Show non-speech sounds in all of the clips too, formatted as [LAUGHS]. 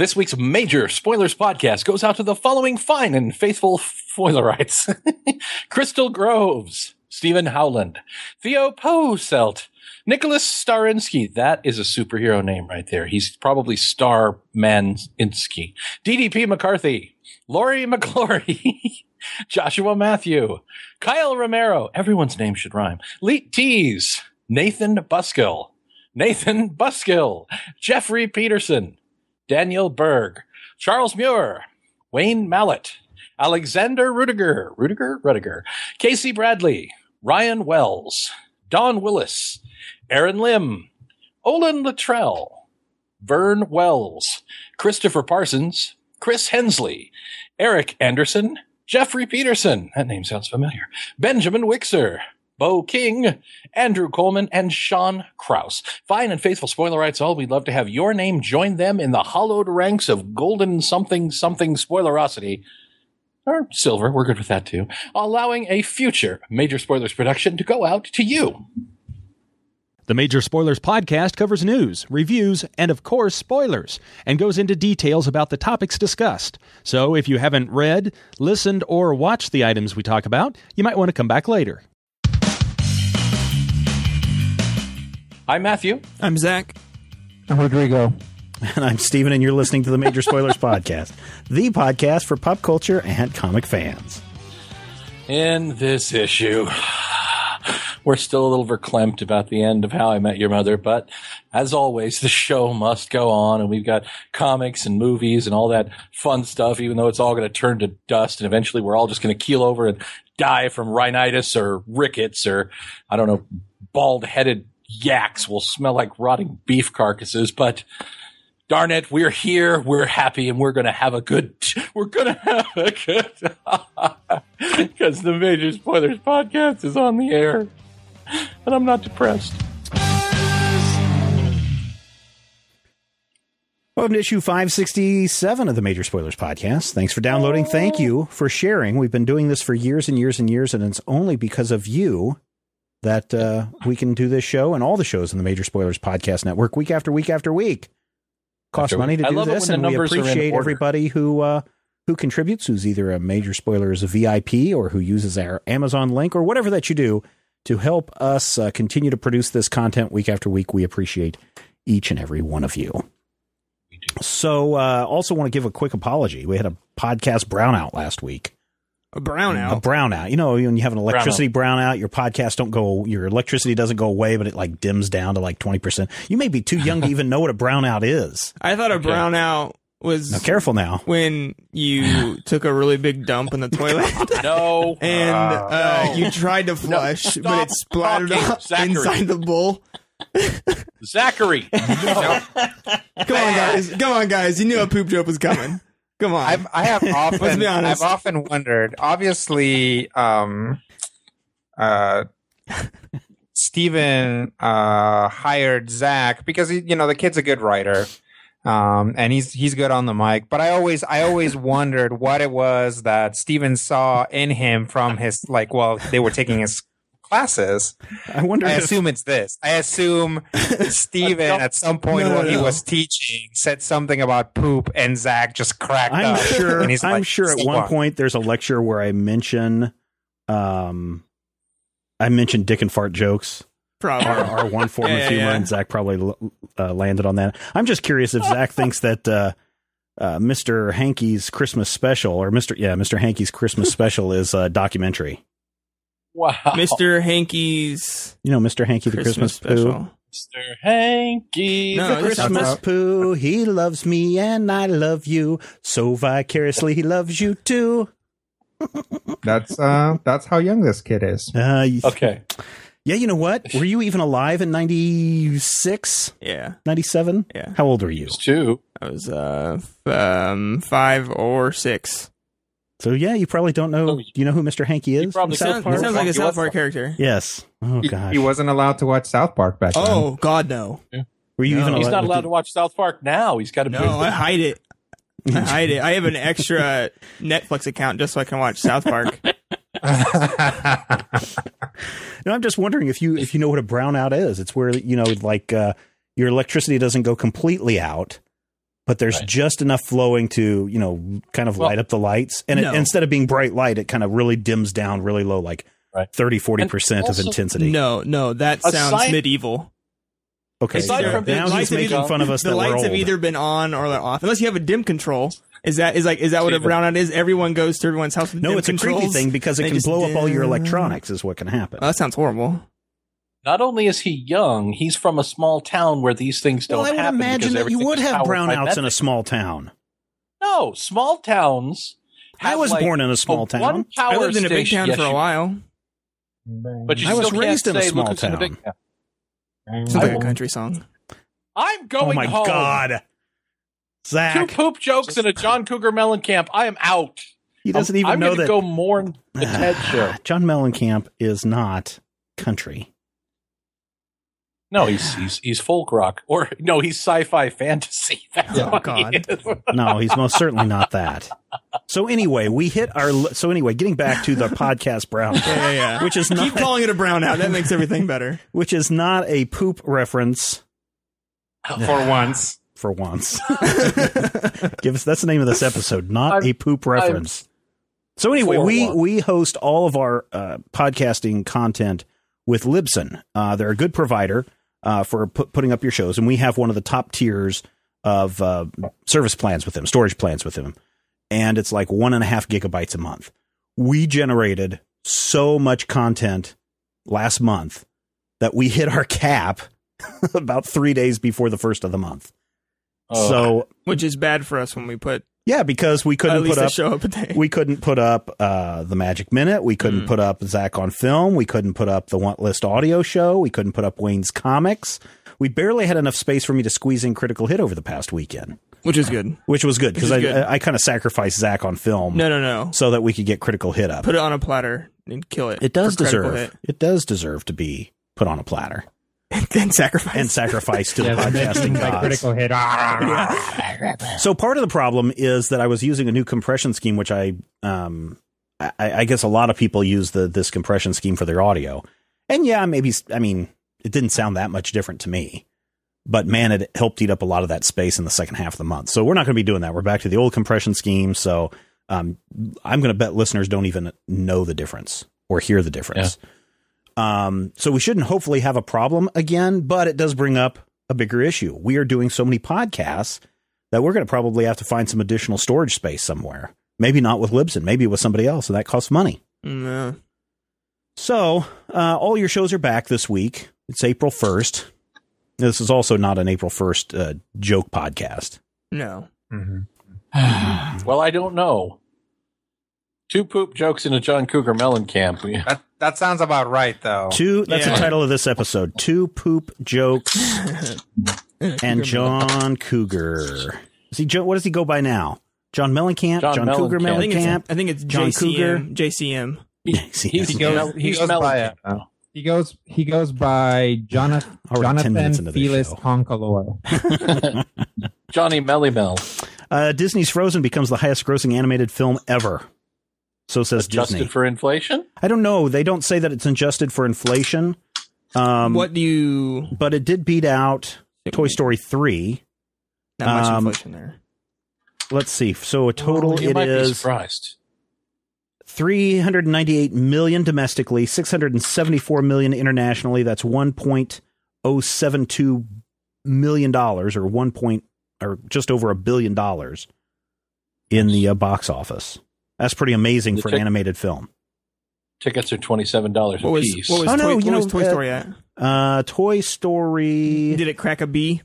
This week's major spoilers podcast goes out to the following fine and faithful spoilerites [LAUGHS] Crystal Groves, Stephen Howland, Theo Poselt, Nicholas Starinsky. That is a superhero name right there. He's probably Star Maninsky. DDP McCarthy, Laurie McClory, [LAUGHS] Joshua Matthew, Kyle Romero. Everyone's name should rhyme. Leet Tees, Nathan Buskill, Nathan Buskill, Jeffrey Peterson, Daniel Berg, Charles Muir, Wayne Mallet, Alexander Rudiger, Rudiger, Rudiger, Casey Bradley, Ryan Wells, Don Willis, Aaron Lim, Olin Luttrell, Vern Wells, Christopher Parsons, Chris Hensley, Eric Anderson, Jeffrey Peterson, that name sounds familiar, Benjamin Wixer, Bo King, Andrew Coleman, and Sean Kraus. Fine and faithful spoilerites all, we'd love to have your name join them in the hollowed ranks of golden something something spoilerosity. Or silver, we're good with that too. Allowing a future major spoilers production to go out to you. The Major Spoilers podcast covers news, reviews, and of course, spoilers, and goes into details about the topics discussed. So if you haven't read, listened, or watched the items we talk about, you might want to come back later. I'm Matthew. I'm Zach. I'm Rodrigo. And I'm Steven, and you're listening to the Major Spoilers [LAUGHS] Podcast, the podcast for pop culture and comic fans. In this issue, [SIGHS] we're still a little verklempt about the end of How I Met Your Mother, but as always, the show must go on, and we've got comics and movies and all that fun stuff, even though it's all going to turn to dust, and eventually we're all just going to keel over and die from rhinitis or rickets or, I don't know, bald headed yaks will smell like rotting beef carcasses, but darn it, we're here, we're happy, and we're gonna have a good, [LAUGHS] we're gonna have a good, [LAUGHS] because the Major Spoilers podcast is on the air, and I'm not depressed. Welcome to issue 567 of the Major Spoilers Podcast. Thanks for downloading. Thank you for sharing. We've been doing this for years and years and years, and it's only because of you that uh, we can do this show and all the shows in the Major Spoilers Podcast Network week after week after week. Costs money to do this, and we numbers are in appreciate everybody who uh, who contributes, who's either a Major Spoilers VIP or who uses our Amazon link or whatever that you do to help us uh, continue to produce this content week after week. We appreciate each and every one of you. So, uh, also want to give a quick apology. We had a podcast brownout last week. A brownout. A brownout. You know, when you have an electricity brownout, your podcast don't go, your electricity doesn't go away, but it like dims down to like 20%. You may be too young to even know what a brownout is. [LAUGHS] I thought a brownout was Now, careful now. when you [LAUGHS] took a really big dump in the toilet [LAUGHS] No, and uh, no. you tried to flush, but it splattered up inside the bowl. Zachary. No. Come on, guys. Come on, guys. You knew a poop joke was coming. Come on. I've, I have [LAUGHS] often. I've often wondered. Obviously, um, uh, Steven uh, hired Zach because he, you know the kid's a good writer, um, and he's he's good on the mic. But I always I always [LAUGHS] wondered what it was that Steven saw in him from his like. Well, they were taking his classes. I wonder I if, assume it's this. I assume [LAUGHS] Steven at some point No, while he was teaching said something about poop and Zach just cracked I'm up. sure, And he's I'm like, sure at "So one what?" point there's a lecture where I mention, um, I mentioned dick and fart jokes. Probably. our, our one form [LAUGHS] Yeah, of humor, yeah. and Zach probably uh, landed on that. I'm just curious if Zach thinks that uh, uh, Mr. Hankey's Christmas special, or Mr. Yeah, Mr. Hankey's Christmas [LAUGHS] special is a documentary. Wow. Mr. Hankey's You know, Mr. Hankey, the Christmas, Christmas, poo. Mr. Hankey. No, the Christmas- Christmas poo, he loves me and I love you. So vicariously, he loves you too. [LAUGHS] That's uh that's how young this kid is. Uh, Okay. Yeah, you know what? Were you even alive in 96, Yeah, 97? Yeah. How old were you? It's two. I was uh f- um five or six. So yeah, you probably don't know. Do you know who Mr. Hankey is? probably South Sounds, Park? sounds like a South Park character. Yes. Oh He, gosh. he wasn't allowed to watch South Park back then. Oh God, no, were you No. even He's alive? not allowed to watch South Park now. He's got to no, I hide it. I [LAUGHS] hide it. I have an extra Netflix account just so I can watch South Park. [LAUGHS] [LAUGHS] No, I'm just wondering if you if you know what a brownout is. It's where you know like uh, your electricity doesn't go completely out, but there's Right. just enough flowing to you know kind of Well, light up the lights, and no. it, instead of being bright light, it kind of really dims down really low, like Right. 30, 40 And percent of intensity. No, no, that sounds Aside- medieval. okay, Aside so from the now lights he's have making either- fun of us the that we're lights have either been on or they're off, unless you have a dim control. Is that is like is that what a See, brownout is? Everyone goes to everyone's house with no, dim it's a creepy thing because it can just blow up all your electronics. Is what can happen. Oh, that sounds horrible. Not only is he young, he's from a small town where these things don't happen. well, I would happen. imagine that you would have brownouts in a small town. No, small towns. I was like, born in a small a town. One power I lived in a big station. town Yes, for a while. But you I was raised in a small "Look who's a town." big town." Sounds like I a will- country song. I'm oh going oh my home. god, Two poop jokes in a John Cougar Mellencamp. I am out. He doesn't I'm, even I'm know gonna that go mourn the Ted [SIGHS] show. John Mellencamp is not country. No, he's he's he's folk rock, or no, he's sci-fi fantasy. [LAUGHS] That's Yeah. what God. he is. [LAUGHS] No, he's most certainly not that. So anyway, we hit our. So anyway, getting back to the podcast brown, Yeah, yeah, yeah. which is Keep not calling it a brownout. That makes everything better. [LAUGHS] which is not a poop reference For [SIGHS] once. for once. Give us that's the name of this episode, not I'm- a poop reference. So anyway, we once. we host all of our uh, podcasting content with Libsyn. Uh, they're a good provider uh, for pu- putting up your shows, and we have one of the top tiers of uh, service plans with them, storage plans with them, and it's like one and a half gigabytes a month. We generated so much content last month that we hit our cap [LAUGHS] about three days before the first of the month. Oh. So Which is bad for us when we put yeah, because we couldn't least put up show up a day. we couldn't put up uh, the Magic Minute. We couldn't Mm. put up Zach on film. We couldn't put up the Want List audio show. We couldn't put up Wayne's comics. We barely had enough space for me to squeeze in Critical Hit over the past weekend, which is good. which was good because I. I, I kind of sacrificed Zach on film No, no, no. so that we could get Critical Hit up. Put it on a platter and kill it. it does deserve. It does deserve to be put on a platter hit. then sacrifice. and sacrificed to Yeah, the podcasting my gods. critical hit. So part of the problem is that I was using a new compression scheme, which I, um, I, I guess a lot of people use the this compression scheme for their audio, and yeah, maybe I mean it didn't sound that much different to me, but man, it helped eat up a lot of that space in the second half of the month. So we're not going to be doing that. We're back to the old compression scheme. So um, I'm going to bet listeners don't even know the difference or hear the difference. Um, so we shouldn't hopefully have a problem again, but it does bring up a bigger issue. We are doing so many podcasts that we're going to probably have to find some additional storage space somewhere. Maybe not with Libsyn, maybe with somebody else, and that costs money. No. So, uh, all your shows are back this week. It's April 1st. This is also not an April 1st uh, joke podcast. No. Mhm. [SIGHS] well, I don't know. Two poop jokes in a John Cougar Mellencamp. We- That, that sounds about right, though. Two, that's Yeah. the title of this episode. Two poop jokes [LAUGHS] and John Cougar. Is he, what does he go by now? John Mellencamp? John John, Cougar Mellencamp. I think it's I think it's John Cougar. JCM. JCM. Yes, He's, He goes- he he's goes by Mellencamp. He goes. He goes by Jonathan. Already 10 minutes Jonathan into this Felix show. Concolor. [LAUGHS] Johnny Mellymel. Uh, Disney's Frozen becomes the highest grossing animated film ever. So says Adjusted Disney. for inflation? I don't know. They don't say that it's adjusted for inflation. Um, what do you? But it did beat out Toy Story 3. Not much um, inflation there. Let's see. So a total you it might be is surprised. 398 million domestically, 674 million internationally. That's 1.072 million dollars or 1 point or just over a billion dollars in the uh, box office. That's pretty amazing The for tic- an animated film. Tickets are $27 a was piece. what was, Oh, no, Toy, you what know, was Toy uh, Story at? Uh, Toy Story. Did it crack a B?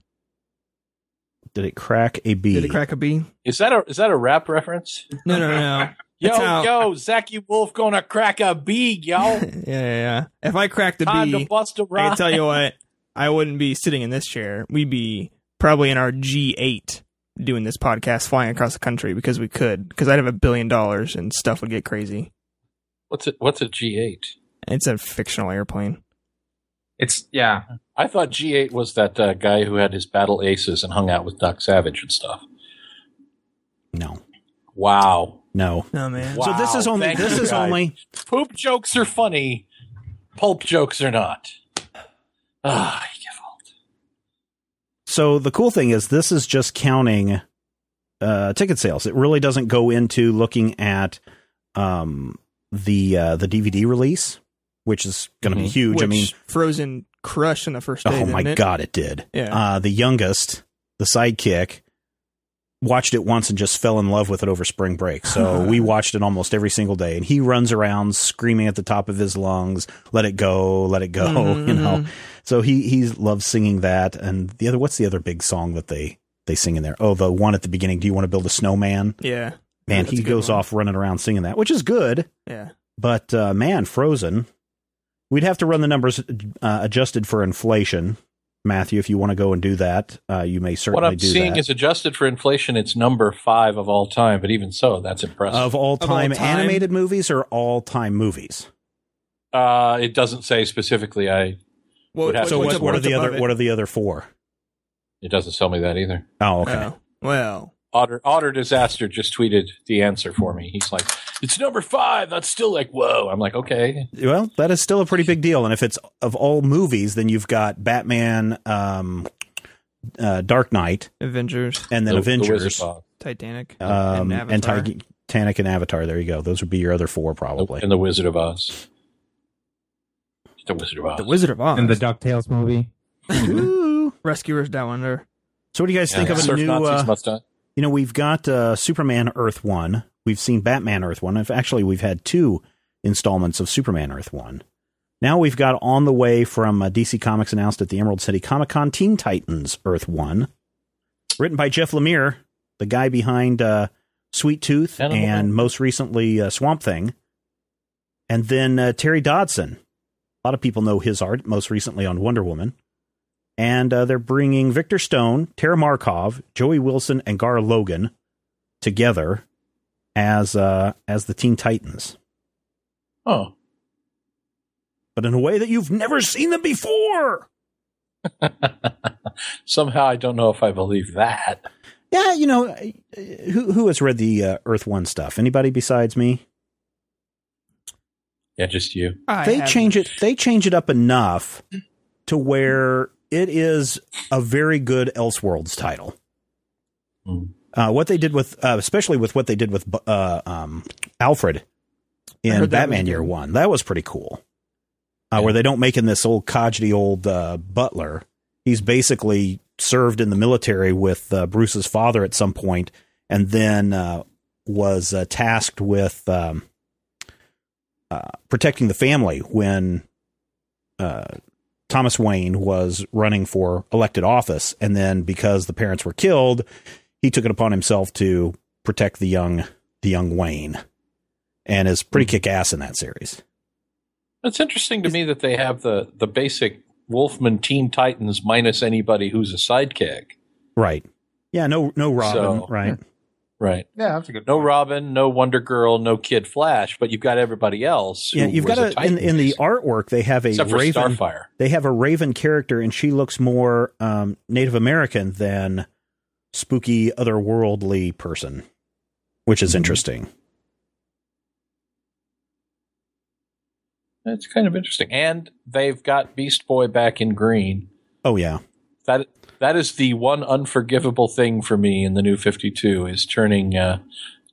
Did it crack a B? Did it crack a B? is that a is that a rap reference? No, no, no. [LAUGHS] Yo, how- yo, Zachy Wolf gonna crack a bead, yo. [LAUGHS] yeah, yeah, yeah. If I cracked the Time bee, to bust a I rhyme. can tell you what, I wouldn't be sitting in this chair. We'd be probably in our G8 doing this podcast, flying across the country because we could. Because I'd have a billion dollars and stuff would get crazy. What's it? What's a G8? It's a fictional airplane. It's yeah. I thought G8 was that uh, guy who had his battle aces and hung out with Doc Savage and stuff. No, Wow. no. No man. Wow. so this is only thank this is guys. only Poop jokes are funny. Pulp jokes are not. Ah, you fault. So the cool thing is this is just counting uh, ticket sales. It really doesn't go into looking at um, the uh, the DVD release, which is going to be Mhm. huge. I mean, Frozen crushed in the first day. oh my it? god, it did. Yeah. Uh, the youngest, the sidekick, watched it once and just fell in love with it over spring break. So [LAUGHS] we watched it almost every single day, and he runs around screaming at the top of his lungs, "Let it go, let it go!" Mhm, [LAUGHS] You know. So he he loves singing that, and the other what's the other big song that they they sing in there? Oh, the one at the beginning. Do you want to build a snowman? Yeah. Man, That's he goes one. off running around singing that, which is good. Yeah. But uh, man, Frozen. We'd have to run the numbers uh, adjusted for inflation, Matthew. If you want to go and do that, uh, you may certainly. What I'm do seeing that. is adjusted for inflation. It's number five of all time, but even so, that's impressive. of all all time time? animated movies or all time movies. uh, it doesn't say specifically. I. What, what- So what's what, what are the other it? what are the other four? It doesn't tell me that either. Oh, okay. Oh, well, Otter Otter Disaster just tweeted the answer for me. He's like, "It's number five. That's still like whoa." I'm like, okay. Well, that is still a pretty big deal. And if it's of all movies, then you've got Batman, um, uh, Dark Knight, Avengers, and then The- the Avengers, of Oz. Titanic, um, and and Titanic and Avatar. There you go. Those would be your other four, probably. and the Wizard of Oz. The Wizard of Oz. the Wizard of Oz, And the Ducktales movie. Ooh. Rescuers Down Under. So, what do you guys think Yeah. of a new? Nazis Uh, must die. you know, we've got uh, Superman Earth One. We've seen Batman Earth One. If actually, we've had two installments of Superman Earth One. Now we've got on the way from uh, DC Comics announced at the Emerald City Comic Con Teen Titans Earth One, written by Jeff Lemire, the guy behind uh, Sweet Tooth Animal and Man. most recently uh, Swamp Thing, and then uh, Terry Dodson. A lot of people know his art, most recently on Wonder Woman. And uh, they're bringing Victor Stone, Tara Markov, Joey Wilson, and Gar Logan together as uh, as the Teen Titans, Oh, but in a way that you've never seen them before. [LAUGHS] somehow I don't know if I believe that. Yeah, you know, who who has read the uh, Earth One stuff? Anybody besides me? Yeah, just you. I they haven't. change it. They change it up enough to where it is a very good Elseworlds title. Mm. Uh, what they did with, uh, especially with what they did with uh, um, Alfred in heard that was Batman Year. One, that was pretty cool. Uh, Yeah. Where they don't make him this old codgety old uh, butler. He's basically served in the military with uh, Bruce's father at some point, and then uh, was uh, tasked with um, uh, protecting the family when uh, Thomas Wayne was running for elected office, and then because the parents were killed, he took it upon himself to protect the young the young Wayne, and is pretty kick ass in that series. It's interesting to me that they have the the basic Wolfman Teen Titans minus anybody who's a sidekick. Right? Yeah. No. No Robin. So- right. Right. Yeah, that's a good. No point. Robin, no Wonder Girl, no Kid Flash, but you've got everybody else. Yeah. You've got a a, in in the artwork they have a except for raven. Starfire. They have a raven character, and she looks more um, Native American than spooky otherworldly person, which is Mhm. interesting. That's kind of interesting, and they've got Beast Boy back in green. Oh yeah. That that is the one unforgivable thing for me in the new Fifty Two is turning uh,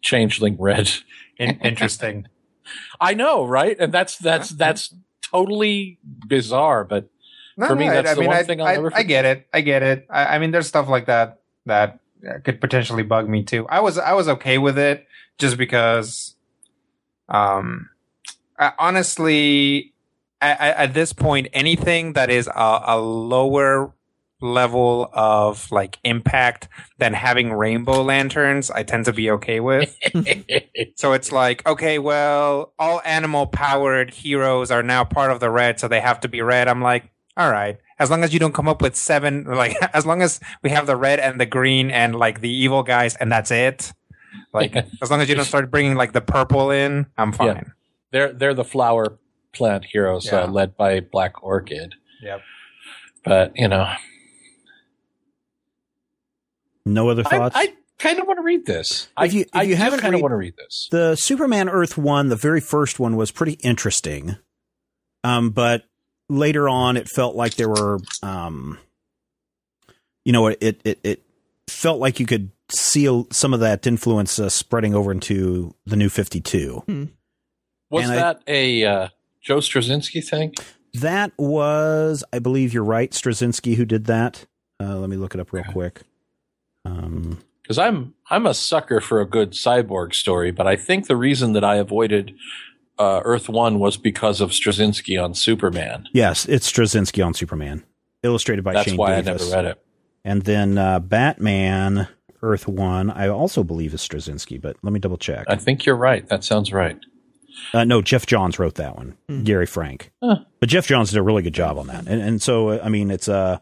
Changeling red. In- interesting. [LAUGHS] I know, right? And that's that's that's totally bizarre, but No, For me, no, that's the one I, thing I'll I, never I get it. I get it. I, I mean, there's stuff like that that uh, could potentially bug me too. I was I was okay with it just because, um, I, honestly, at, at this point, anything that is a, a lower level of like impact than having rainbow lanterns, I tend to be okay with. [LAUGHS] so it's like, okay, well, all animal powered heroes are now part of the red, so they have to be red. I'm like, all right. As long as you don't come up with seven, [LAUGHS] like, as long as we have the red and the green and like the evil guys and that's it. Like, [LAUGHS] as long as you don't start bringing like the purple in, I'm fine. Yeah. They're they're the flower plant heroes Yeah. uh, led by Black Orchid. Yep. But you know, No other thoughts? I kind of want to read this. I, If you- if I you do haven't kind of want to read this. the Superman Earth one, the very first one, was pretty interesting. Um, but later on, it felt like there were, um, you know, it it it felt like you could see some of that influence uh, spreading over into the New Fifty Two. Was and that a uh, Joe Straczynski thing? That was, I believe, you're right, Straczynski who did that. Uh, let me look it up real quick. Um, Because I'm I'm a sucker for a good cyborg story, but I think the reason that I avoided uh, Earth One was because of Straczynski on Superman. yes, it's Straczynski on Superman, illustrated by That's Shane why Davis. I never read it. And then uh, Batman Earth One, I also believe is Straczynski, but let me double check. I think you're right. That sounds right. Uh, no, Geoff Johns wrote that one. Gary Frank, Huh. but Geoff Johns did a really good job on that. And and so uh, I mean, it's a,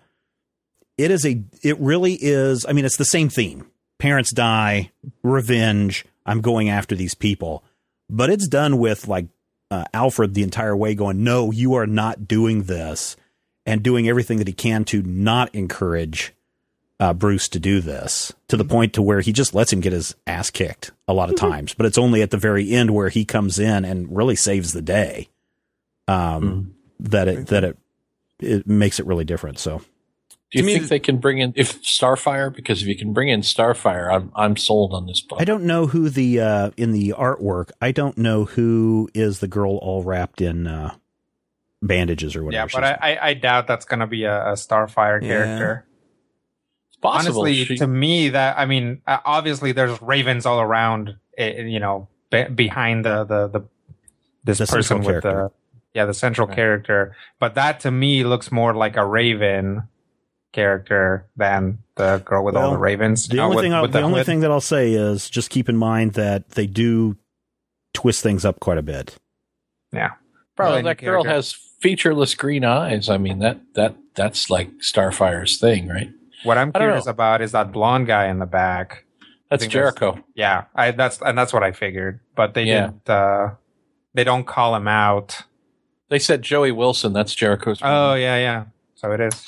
it is a, it really is. I mean, it's the same theme: parents die, revenge. I'm going after these people, but it's done with like uh, Alfred the entire way going, no, you are not doing this, and doing everything that he can to not encourage uh, Bruce to do this to the point to where he just lets him get his ass kicked a lot of times. But it's only at the very end where he comes in and really saves the day. Um, that it that it it makes it really different. So Do you To think th- they can bring in if Starfire? Because if you can bring in Starfire, I'm I'm sold on this book. I don't know who the uh, in the artwork. I don't know who is the girl all wrapped in uh, bandages or whatever. Yeah, but I, I, I doubt that's going to be a, a Starfire Yeah. character. It's possible. Honestly, She- to me, that I mean, uh, obviously, there's ravens all around. uh, You know, be, behind the the the this The person with character. the yeah the central Right. character. But that to me looks more like a raven character than the girl with all the ravens. the only with- thing I'll, with the only thing that I'll say is just keep in mind that they do twist things up quite a bit. yeah, well, probably that new girl has featureless green eyes. I mean that that that's like Starfire's thing, right? What I'm curious know. about is that blonde guy in the back. That's think that's- Jericho. Yeah, I that's and that's what I figured. But they Yeah. didn't. Uh, they don't call him out. They said Joey Wilson. That's Jericho's. Oh yeah, yeah. So it is.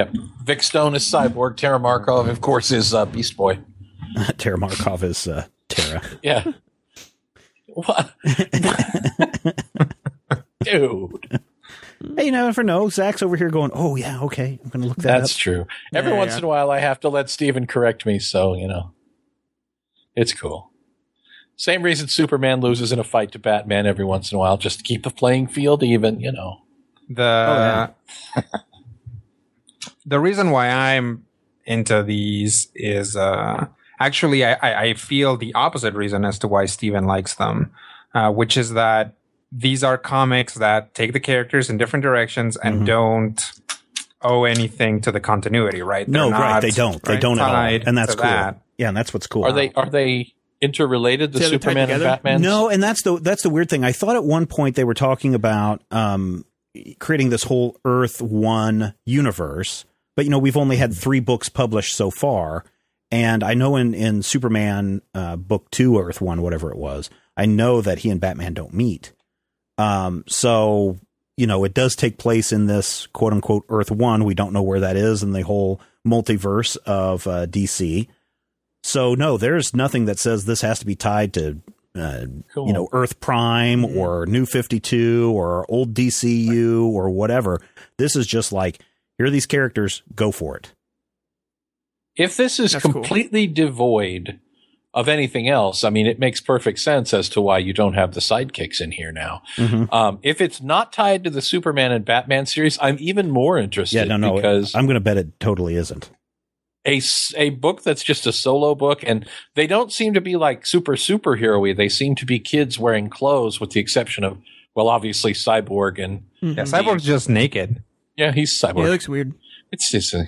Yep. Vic Stone is Cyborg. Tara Markov, of course, is uh, Beast Boy. [LAUGHS] Tara Markov is uh, Terra. Yeah. what? [LAUGHS] Dude, hey, you never know. Zach's over here going, "Oh yeah, okay, I'm going to look that up. that's up." true. Every Yeah, once yeah. in a while, I have to let Steven correct me, so you know, it's cool. Same reason Superman loses in a fight to Batman every once in a while, just to keep the playing field even. You know. The [LAUGHS] the reason why I'm into these is uh, actually I, I, I feel the opposite reason as to why Steven likes them, uh, which is that these are comics that take the characters in different directions and Mhm. don't owe anything to the continuity, right? No, They're right? not, They don't. They don't at all, and that's cool. that. Yeah, and that's what's cool. Are they are they interrelated? The So they're tied Superman and? Batman? No, and that's the that's the weird thing. I thought at one point they were talking about um, creating this whole Earth One universe, but you know we've only had three books published so far, and I know in in Superman uh, book two, Earth One, whatever it was, I know that he and Batman don't meet. Um, so you know it does take place in this quote unquote Earth One. We don't know where that is in the whole multiverse of uh, DC. So no, there's nothing that says this has to be tied to uh, Cool. you know Earth Prime or New 52 or old DCU or whatever. This is just like here are these characters, go for it. if this is That's cool. completely devoid of anything else, I mean, it makes perfect sense as to why you don't have the sidekicks in here now. Mhm. Um, if it's not tied to the Superman and Batman series, I'm even more interested. Yeah, no, no, because I'm going to bet it totally isn't. A, a book that's just a solo book, and they don't seem to be like super superhero-y. They seem to be kids wearing clothes, with the exception of well, obviously Cyborg and Yeah, Cyborg's just naked. Yeah, he's Yeah, Cyborg. it looks weird. it's just a,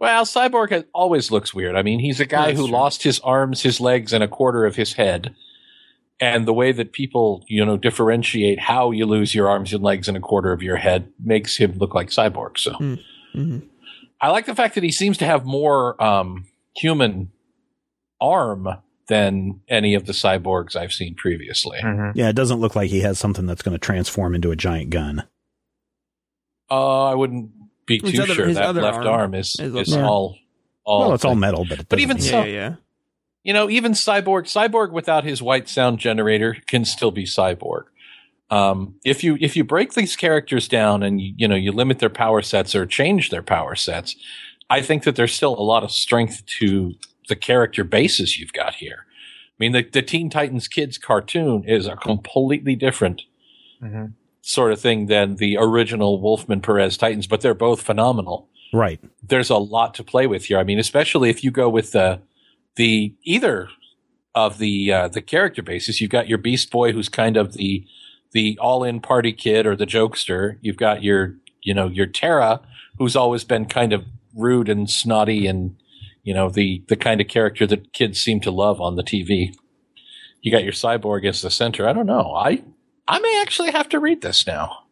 Well, Cyborg has, always looks weird. I mean, he's a guy That's who true. lost his arms, his legs, and a quarter of his head. And the way that people, you know, differentiate how you lose your arms and legs and a quarter of your head makes him look like Cyborg. So hmm I like the fact that he seems to have more um, human arm than any of the cyborgs I've seen previously. Mhm. Yeah, it doesn't look like he has something that's going to transform into a giant gun. Uh, I wouldn't be His too other- sure his that other left arm arm, is, is is Yeah. all, all. well, it's all metal, but it But even mean- so- yeah, yeah. you know, even Cyborg, Cyborg without his white sound generator can still be Cyborg. Um, if you if you break these characters down and you, you know you limit their power sets or change their power sets, I think that there's still a lot of strength to the character bases you've got here. I mean, the, the Teen Titans Kids cartoon is a completely different Mhm. Sort of thing than the original Wolfman Perez Titans, but they're both phenomenal right. there's a lot to play with here. I mean, especially if you go with the the either of the uh, the character bases. You've got your Beast Boy, who's kind of the the all in party kid or the jokester. You've got your you know your Terra, who's always been kind of rude and snotty and you know the the kind of character that kids seem to love on the TV. You got your Cyborg as the center. I don't know. I I may actually have to read this now.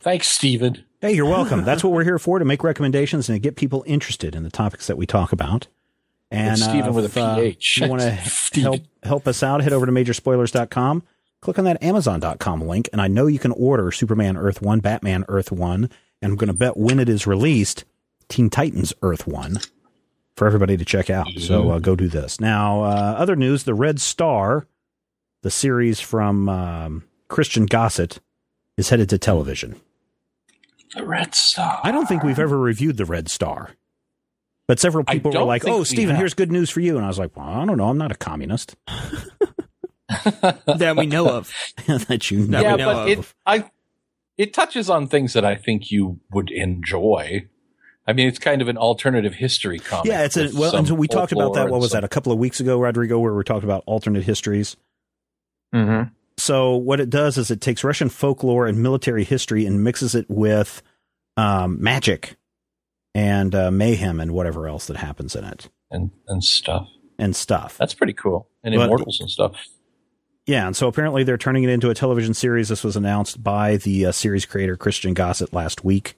Thanks, Steven. Hey, you're welcome. That's [LAUGHS] what we're here for to make recommendations and to get people interested in the topics that we talk about. And It's Steven uh, with a if, uh, PH. you want [LAUGHS] to help help us out, head over to majorspoilers.com, click on that amazon.com link, and I know you can order Superman Earth 1, Batman Earth 1, and I'm going to bet when it is released, Teen Titans Earth 1 for everybody to check out. So uh, go do this. Now, uh, other news, the Red Star, the series from um, Christian Gossett, is headed to television. The Red Star. I don't think we've ever reviewed the Red Star. But several people were like, "Oh, we Stephen, here's good news for you," and I was like, "Well, I don't know. I'm not a communist [LAUGHS] that we know of. [LAUGHS] that you know." That yeah, we know but it of. I it touches on things that I think you would enjoy. I mean, it's kind of an alternative history comic. yeah, it's a well. And so we talked about that. What was some- that? A couple of weeks ago, Rodrigo, where we talked about alternate histories. Mhm. So what it does is it takes Russian folklore and military history and mixes it with um, magic and uh, mayhem and whatever else that happens in it and and stuff. and stuff. That's pretty cool. And But- immortals and stuff. Yeah, and so apparently they're turning it into a television series. This was announced by the uh, series creator Christian Gossett last week.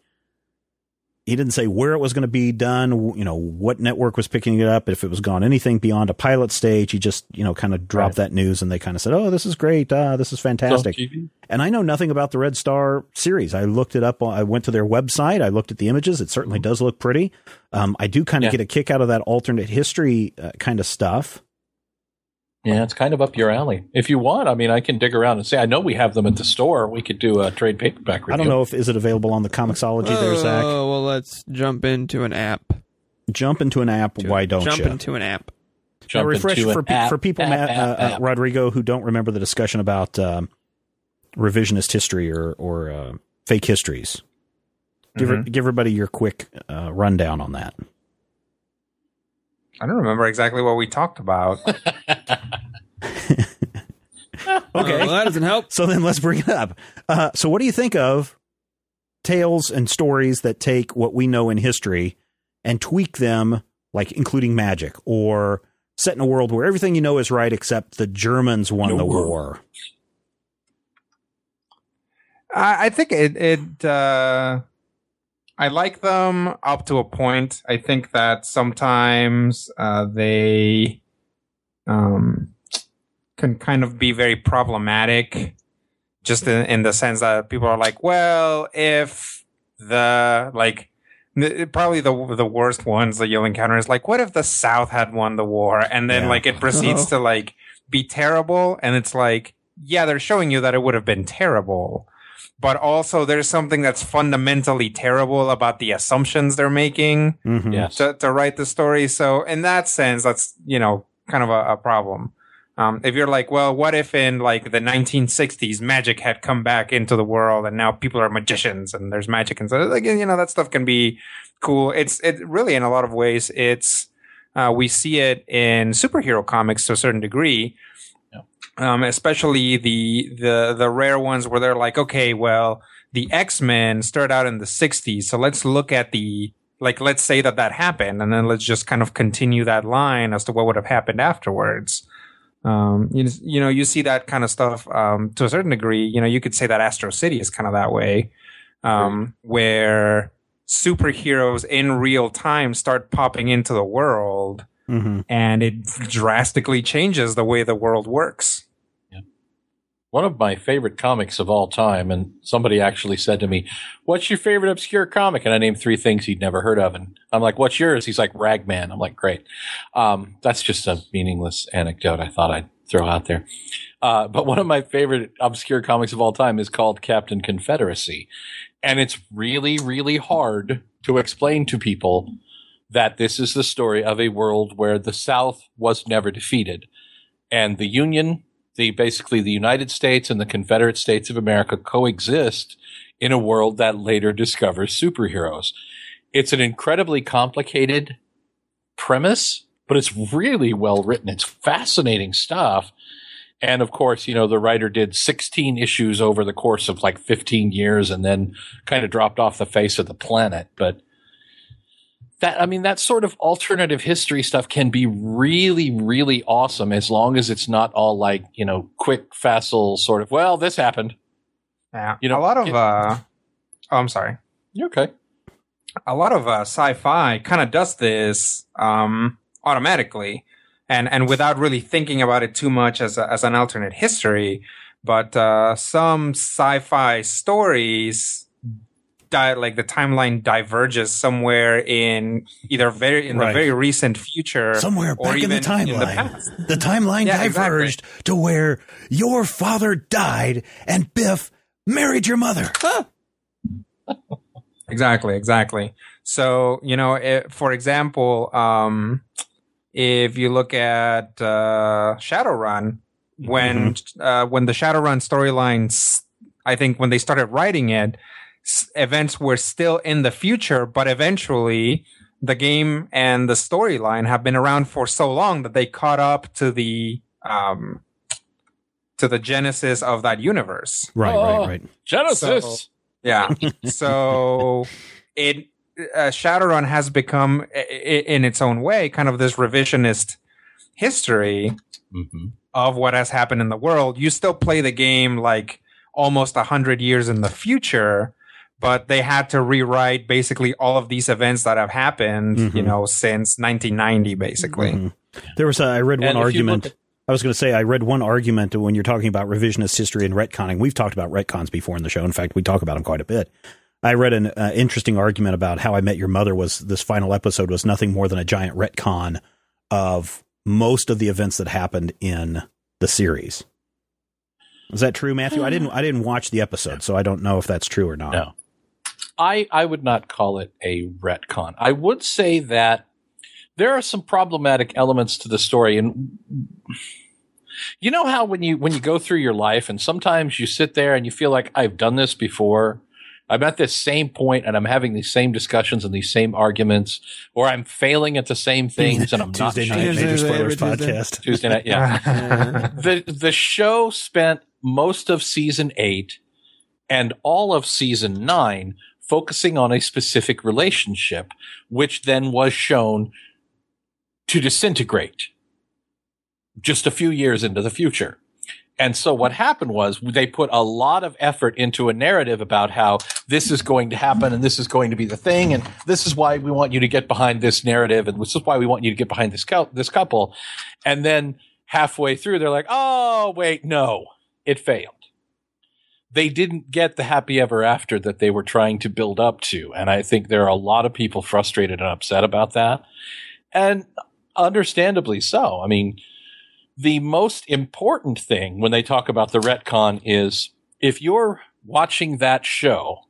He didn't say where it was going to be done, you know, what network was picking it up, if it was gone anything beyond a pilot stage. He just, you know, kind of dropped that news and they kind of said, "Oh, this is great. Uh, this is fantastic." And I know nothing about the Red Star series. I looked it up. I went to their website. I looked at the images. It certainly does look pretty. Um, I do kind of Yeah. get a kick out of that alternate history uh, kind of stuff. Yeah, it's kind of up your alley. If you want, I mean, I can dig around and say, I know we have them at the store. We could do a trade paperback review. I don't know if is it available on the Comixology there, Zach. Oh, well, let's jump into an app. Jump into an app. To- Why don't jump you? Jump into an app? Now refresh into for an pe- app, for people, app, Matt, app, uh, uh, app. Rodrigo, who don't remember the discussion about um, revisionist history or or uh, fake histories. Give Mm-hmm. her- give everybody your quick uh, rundown on that. I don't remember exactly what we talked about. [LAUGHS] [LAUGHS] Oh, well, that doesn't help. So then let's bring it up. Uh, so what do you think of tales and stories that take what we know in history and tweak them, like including magic, or set in a world where everything you know is right except the Germans won No the world. war? I, I think it. it uh, I like them up to a point. I think that sometimes uh, they um, can kind of be very problematic, just in, in the sense that people are like, well, if the like. the- Probably the the worst ones that you'll encounter is like, what if the South had won the war, and then Yeah. like it proceeds [LAUGHS] to like be terrible, and it's like, yeah, they're showing you that it would have been terrible, but also there's something that's fundamentally terrible about the assumptions they're making Mhm. Yes. to, to write the story. So in that sense, that's, you know, kind of a, a problem. Um, if you're like, well, what if in like the 1960s magic had come back into the world and now people are magicians and there's magic and so like, you know, that stuff can be cool. It's, it really in a lot of ways, it's, uh, we see it in superhero comics to a certain degree. Um, especially the, the, the rare ones where they're like, okay, well, the X-Men start out in the 60s. So let's look at the like let's say that that happened and then let's just kind of continue that line as to what would have happened afterwards um, you, you know you see that kind of stuff um, to a certain degree you know you could say that astro city is kind of that way um, where superheroes in real time start popping into the world hmm and it drastically changes the way the world works One of my favorite comics of all time, and somebody actually said to me, What's your favorite obscure comic? And I named three things he'd never heard of. And I'm like, What's yours? He's like, Ragman. I'm like, Great. Um, that's just a meaningless anecdote I thought I'd throw out there. Uh, but one of my favorite obscure comics of all time is called Captain Confederacy. And it's really, really hard to explain to people that this is the story of a world where the South was never defeated. And the Union the basically the United States and the Confederate States of America coexist in a world that later discovers superheroes. It's an incredibly complicated premise, but it's really well written. It's fascinating stuff. And of course, you know, the writer did 16 issues over the course of like 15 years and then kind of dropped off the face of the planet. But that, I mean, that sort of alternative history stuff can be really, really awesome as long as it's not all like, you know, quick, facile sort of, well, this happened. yeah You know, a lot of it- uh oh i'm sorry You're okay. a lot of uh, sci-fi kind of does this um, automatically and and without really thinking about it too much as a, as an alternate history. But uh, some sci-fi stories, di- like the timeline diverges somewhere in either very in Right. the very recent future, Somewhere or back in the timeline, in the past. the timeline Yeah, exactly. diverged to where your father died and Biff married your mother. Exactly, exactly. So, you know, i for example, um, if you look at uh, Shadowrun, when uh, when the Shadowrun storylines, I think when they started writing it, events were still in the future, but eventually the game and the storyline have been around for so long that they caught up to the um, to the genesis of that universe. Right, Oh. right, right. Genesis. So- Yeah. [LAUGHS] so it uh, Shadowrun has become i- i- in its own way kind of this revisionist history hmm of what has happened in the world. You still play the game like almost a hundred years in the future, but they had to rewrite basically all of these events that have happened, you Mhm. know, since 1990, basically. Mhm. There was a, I read one And if argument. at- I was going to say I read one argument when you're talking about revisionist history and retconning. We've talked about retcons before in the show. In fact, we talk about them quite a bit. I read an uh, interesting argument about how I Met Your Mother was this final episode was nothing more than a giant retcon of most of the events that happened in the series. Is that true, Matthew? I didn't I didn't watch the episode, so I don't know if that's true or not. No. I I would not call it a retcon. I would say that there are some problematic elements to the story and you know how when you when you go through your life and sometimes you sit there and you feel like I've done this before. I'm at this same point and I'm having these same discussions and these same arguments or I'm failing at the same things and I'm not Tuesday sure. night Tuesday, major spoilers Tuesday. podcast. Tuesday night, yeah. [LAUGHS] the the show spent most of season eight and all of season nine focusing on a specific relationship, which then was shown to disintegrate just a few years into the future. And so what happened was they put a lot of effort into a narrative about how this is going to happen and this is going to be the thing and this is why we want you to get behind this narrative and this is why we want you to get behind this this couple. And then halfway through they're like, "Oh, wait, no. It failed." They didn't get the happy ever after that they were trying to build up to, and I think there are a lot of people frustrated and upset about that. And understandably so. I mean, the most important thing when they talk about the retcon is if you're watching that show,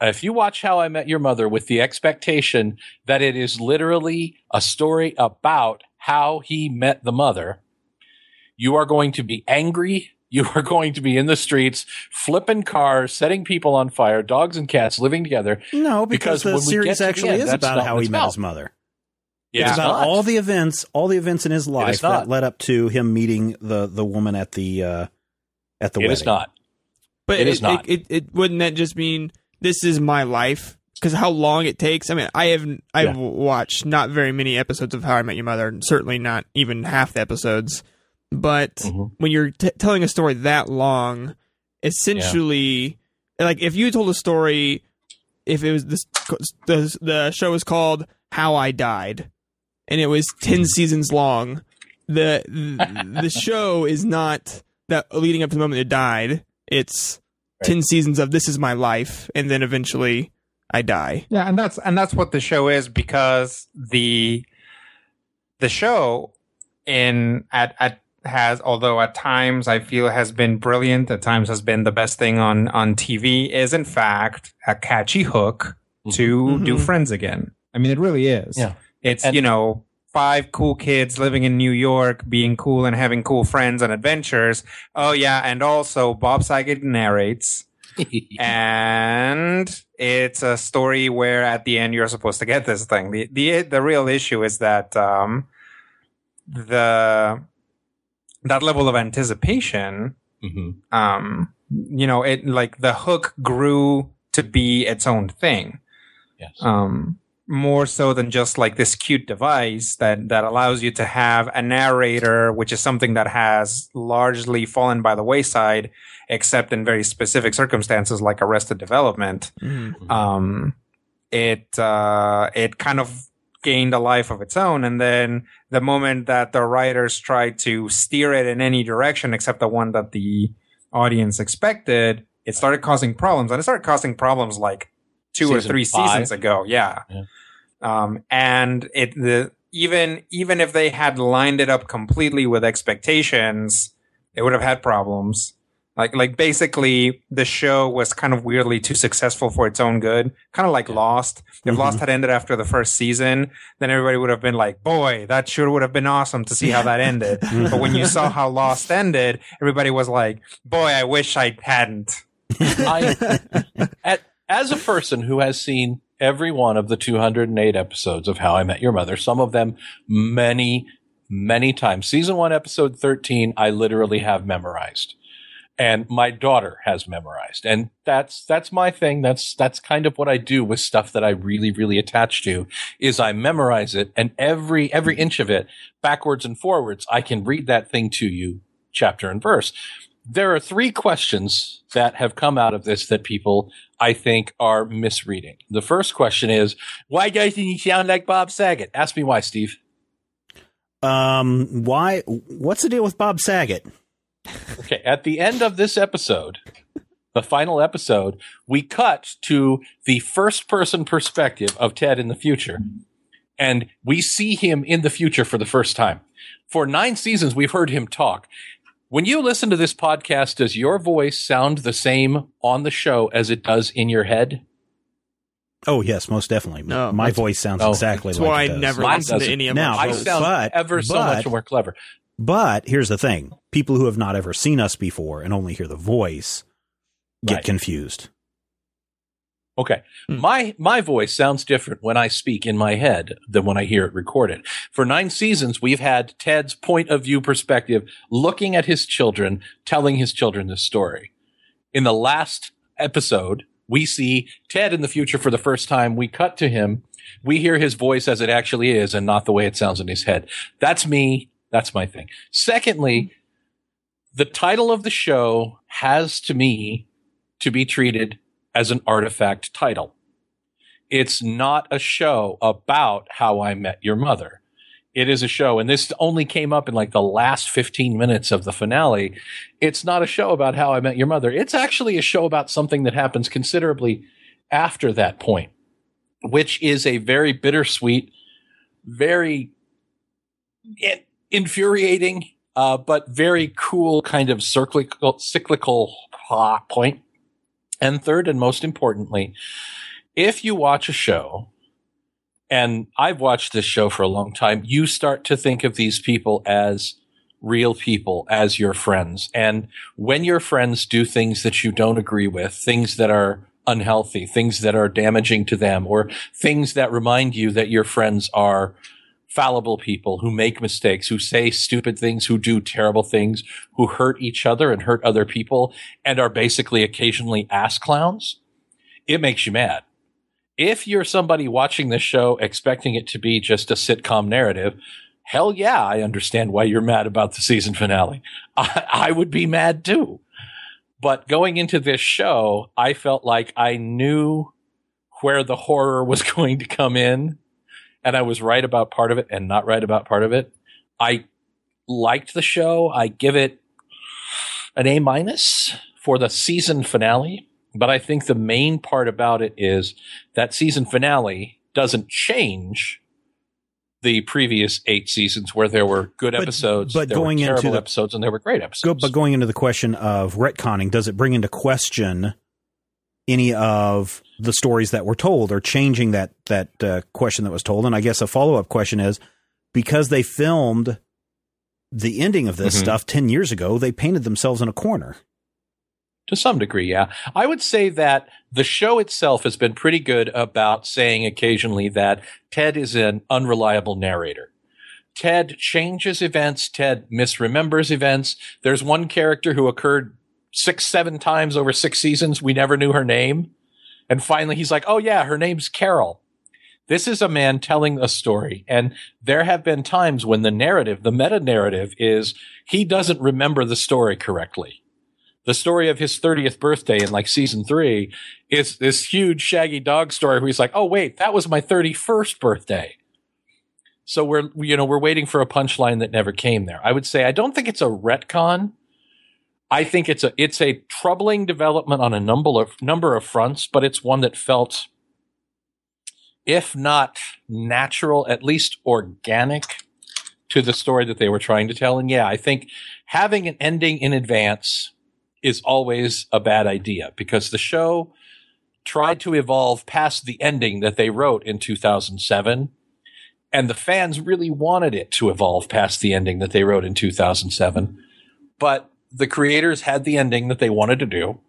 if you watch How I Met Your Mother with the expectation that it is literally a story about how he met the mother, you are going to be angry. You are going to be in the streets, flipping cars, setting people on fire, dogs and cats living together. No, because, Because the when we get series to the actually end, is about how he met about. his mother. It it's about not. all the events, all the events in his life that not. led up to him meeting the the woman at the uh, at the It wedding. It is not. But It is not. It, it, wouldn't that just mean this is my life because how long it takes. I mean, I have I've Yeah. watched not very many episodes of How I Met Your Mother, and certainly not even half the episodes. But Mhm. when you're t- telling a story that long, essentially, like if you told a story, if it was this the the show was called How I Died, and it was ten seasons long, the the, the [LAUGHS] show is not that leading up to the moment it died. It's ten seasons of this is my life, and then eventually I die. Yeah, and that's and that's what the show is because the the show in at at has although at times I feel has been brilliant, at times has been the best thing on on TV is in fact a catchy hook to do Mhm. Friends again. I mean, it really is. Yeah. it's And- you know five cool kids living in New York, being cool and having cool friends and adventures. Oh yeah, and also Bob Saget narrates [LAUGHS] and it's a story where at the end you're supposed to get this thing. The the the real issue is that um, the that level of anticipation, Mhm. um, you know, it like the hook grew to be its own thing. Yes. Um, more so than just like this cute device that that allows you to have a narrator, which is something that has largely fallen by the wayside, except in very specific circumstances like Arrested Development. Um, it uh, it kind of gained a life of its own, and then the moment that the writers tried to steer it in any direction except the one that the audience expected, it started causing problems, and it started causing problems like two or three five. seasons ago. Yeah. Yeah. Um, and it the even even if they had lined it up completely with expectations, they would have had problems. Like like basically the show was kind of weirdly too successful for its own good. Kind of like Lost. If Mhm. Lost had ended after the first season, then everybody would have been like, "Boy, that sure would have been awesome to see how that ended." [LAUGHS] but when you saw how Lost ended, everybody was like, "Boy, I wish I hadn't." I, at, as a person who has seen every one of the 208 episodes of How I Met Your Mother, some of them many, many times. Season one, episode 13, I literally have memorized. And my daughter has memorized. And that's, that's my thing. That's, that's kind of what I do with stuff that I really, really attach to is I memorize it and every, every inch of it backwards and forwards, I can read that thing to you chapter and verse. There are three questions that have come out of this that people I think are misreading. The first question is, why doesn't he sound like Bob Saget? Ask me why, Steve. Um, why? What's the deal with Bob Saget? Okay, at the end of this episode, the final episode, we cut to the first person perspective of Ted in the future. And we see him in the future for the first time. For nine seasons, we've heard him talk. When you listen to this podcast, does your voice sound the same on the show as it does in your head? Oh yes, most definitely. No, My voice sounds Oh, exactly That's like why it I never Mine listen to any of Now, my I but- shows. sound but- ever so but- much more clever. But here's the thing: people who have not ever seen us before and only hear the voice get Right. confused. Okay. Hmm. My my voice sounds different when I speak in my head than when I hear it recorded. For 9 seasons we've had Ted's point of view perspective looking at his children, telling his children this story. In the last episode, we see Ted in the future for the first time. We cut to him. We hear his voice as it actually is and not the way it sounds in his head. That's me. That's my thing. Secondly, mm-hmm. the title of the show has to me to be treated as an artifact title. It's not a show about how I met your mother. It is a show, and this only came up in like the last 15 minutes of the finale. It's not a show about how I met your mother. It's actually a show about something that happens considerably after that point, which is a very bittersweet, very in- infuriating, uh, but very cool kind of cyclical, cyclical point. And third, and most importantly, if you watch a show, and I've watched this show for a long time, you start to think of these people as real people, as your friends. And when your friends do things that you don't agree with, things that are unhealthy, things that are damaging to them, or things that remind you that your friends are fallible people who make mistakes, who say stupid things, who do terrible things, who hurt each other and hurt other people, and are basically occasionally ass clowns, it makes you mad. if you're somebody watching this show expecting it to be just a sitcom narrative, hell yeah, I understand why you're mad about the season finale. [LAUGHS] I, I would be mad too. But going into this show, I felt like I knew where the horror was [LAUGHS] going to come in, and I was right about part of it and not right about part of it. I liked the show. I give it an A minus for the season finale. But I think the main part about it is that season finale doesn't change the previous eight seasons where there were good But- episodes, but there going were into the- episodes, and there were great episodes. Go, but going into the question of retconning, does it bring into question any of the stories that were told, or changing that that uh, question that was told? And I guess a follow up question is because they filmed the ending of this Mhm. stuff ten years ago, they painted themselves in a corner. To some degree, yeah. I would say that the show itself has been pretty good about saying occasionally that Ted is an unreliable narrator. Ted changes events. Ted misremembers events. There's one character who occurred six, seven times over six seasons. We never knew her name. And finally he's like, oh yeah, her name's Carol. This is a man telling a story. And there have been times when the narrative, the meta narrative is he doesn't remember the story correctly the story of his 30th birthday in like season three is this huge shaggy dog story where he's like, oh, wait, that was my 31st birthday. So we're, you know, we're waiting for a punchline that never came there. I would say I don't think it's a retcon. I think it's a, it's a troubling development on a number of, number of fronts, but it's one that felt, if not natural, at least organic to the story that they were trying to tell. And yeah, I think having an ending in advance is always a bad idea because the show tried to evolve past the ending that they wrote in 2007 and the fans really wanted it to evolve past the ending that they wrote in 2007 but the creators had the ending that they wanted to do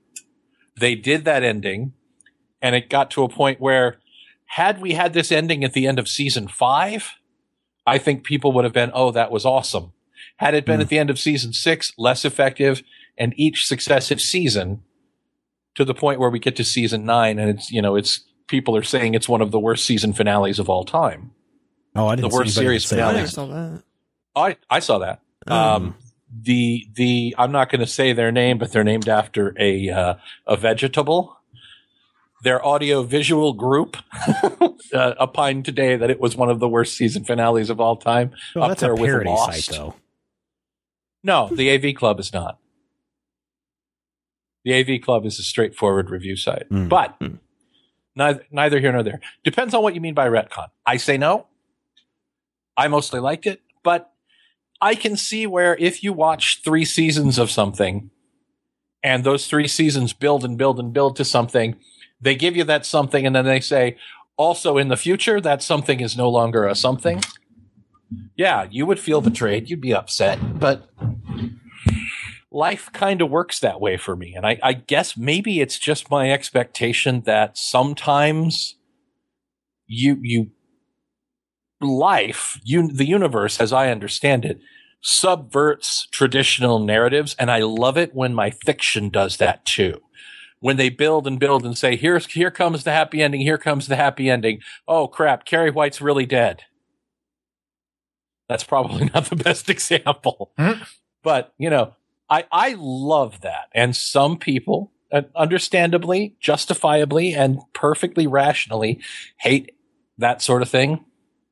they did that ending and it got to a point where had we had this ending at the end of season 5 i think people would have been oh that was awesome had it been Mm. at the end of season 6 less effective and each successive season to the point where we get to season nine and it's you know it's people are saying it's one of the worst season finales of all time Oh, I didn't. The worst see series say I finale. saw that. i i saw that um the the i'm not going to say their name but they're named after a uh, a vegetable their audio visual group [LAUGHS] uh, opined today that it was one of the worst season finales of all time Well, up that's there a with Lost. site, though. no the av club is not the av club is a straightforward review site Mm. but Mm. neither neither here nor there depends on what you mean by retcon i say no i mostly liked it but i can see where if you watch three seasons of something and those three seasons build and build and build to something they give you that something and then they say also in the future that something is no longer a something. Yeah you would feel betrayed. You'd be upset. But life kind of works that way for me. And I, I guess maybe it's just my expectation that sometimes you, you, life, you, the universe, as I understand it, subverts traditional narratives. And I love it when my fiction does that too. When they build and build and say, here's, here comes the happy ending. Here comes the happy ending. Oh crap. Carrie White's really dead. That's probably [LAUGHS] not the best example, Hmm. but you know, I, I love that. And some people, uh, understandably, justifiably, and perfectly rationally hate that sort of thing.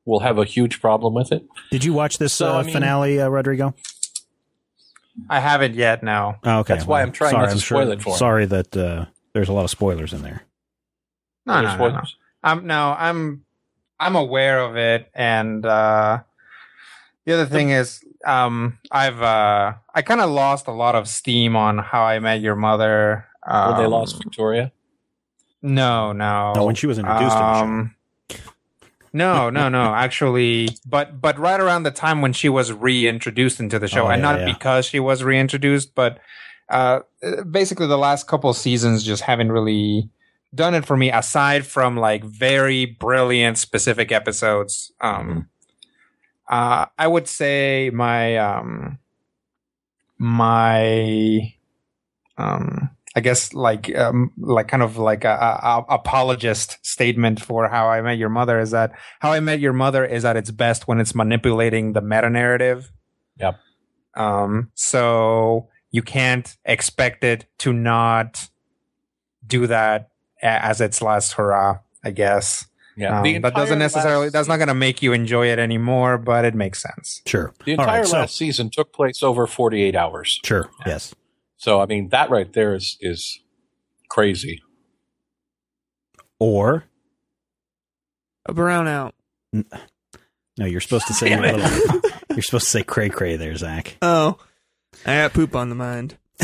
Will have a huge problem with it. Did you watch this So, uh, I mean- finale, uh, Rodrigo? I haven't yet. No. Oh, okay. That's why I'm trying sorry, not to I'm spoil it for him. Sorry that uh, there's a lot of spoilers in there. No, no, no, no. I'm no, I'm I'm aware of it, and uh, the other thing is, um, I've uh, I kind of lost a lot of steam on How I Met Your Mother. Um, When they lost Victoria. No, no. No, when she was introduced in the. Um, No, no, no. Actually, but but right around the time when she was reintroduced into the show, Oh, and yeah, not yeah. because she was reintroduced, but uh, basically the last couple seasons just haven't really done it for me. Aside from like very brilliant specific episodes, um, uh, I would say my um, my um, I guess like um, like kind of like a, a, a apologist statement for How I Met Your Mother is that How I Met Your Mother is at its best when it's manipulating the meta narrative. Yep. Um, so you can't expect it to not do that a- as its last hurrah, I guess. Yeah, Um, the that doesn't necessarily last that's not going to make you enjoy it anymore, but it makes sense. Sure. The entire right, so- last season took place over 48 hours. Sure. Yes. So, I mean, that right there is is crazy. Or A brownout. no, you're supposed to say Damn a little. [LAUGHS] You're supposed to say cray cray there, Zach. Oh, I got poop on the mind. [LAUGHS]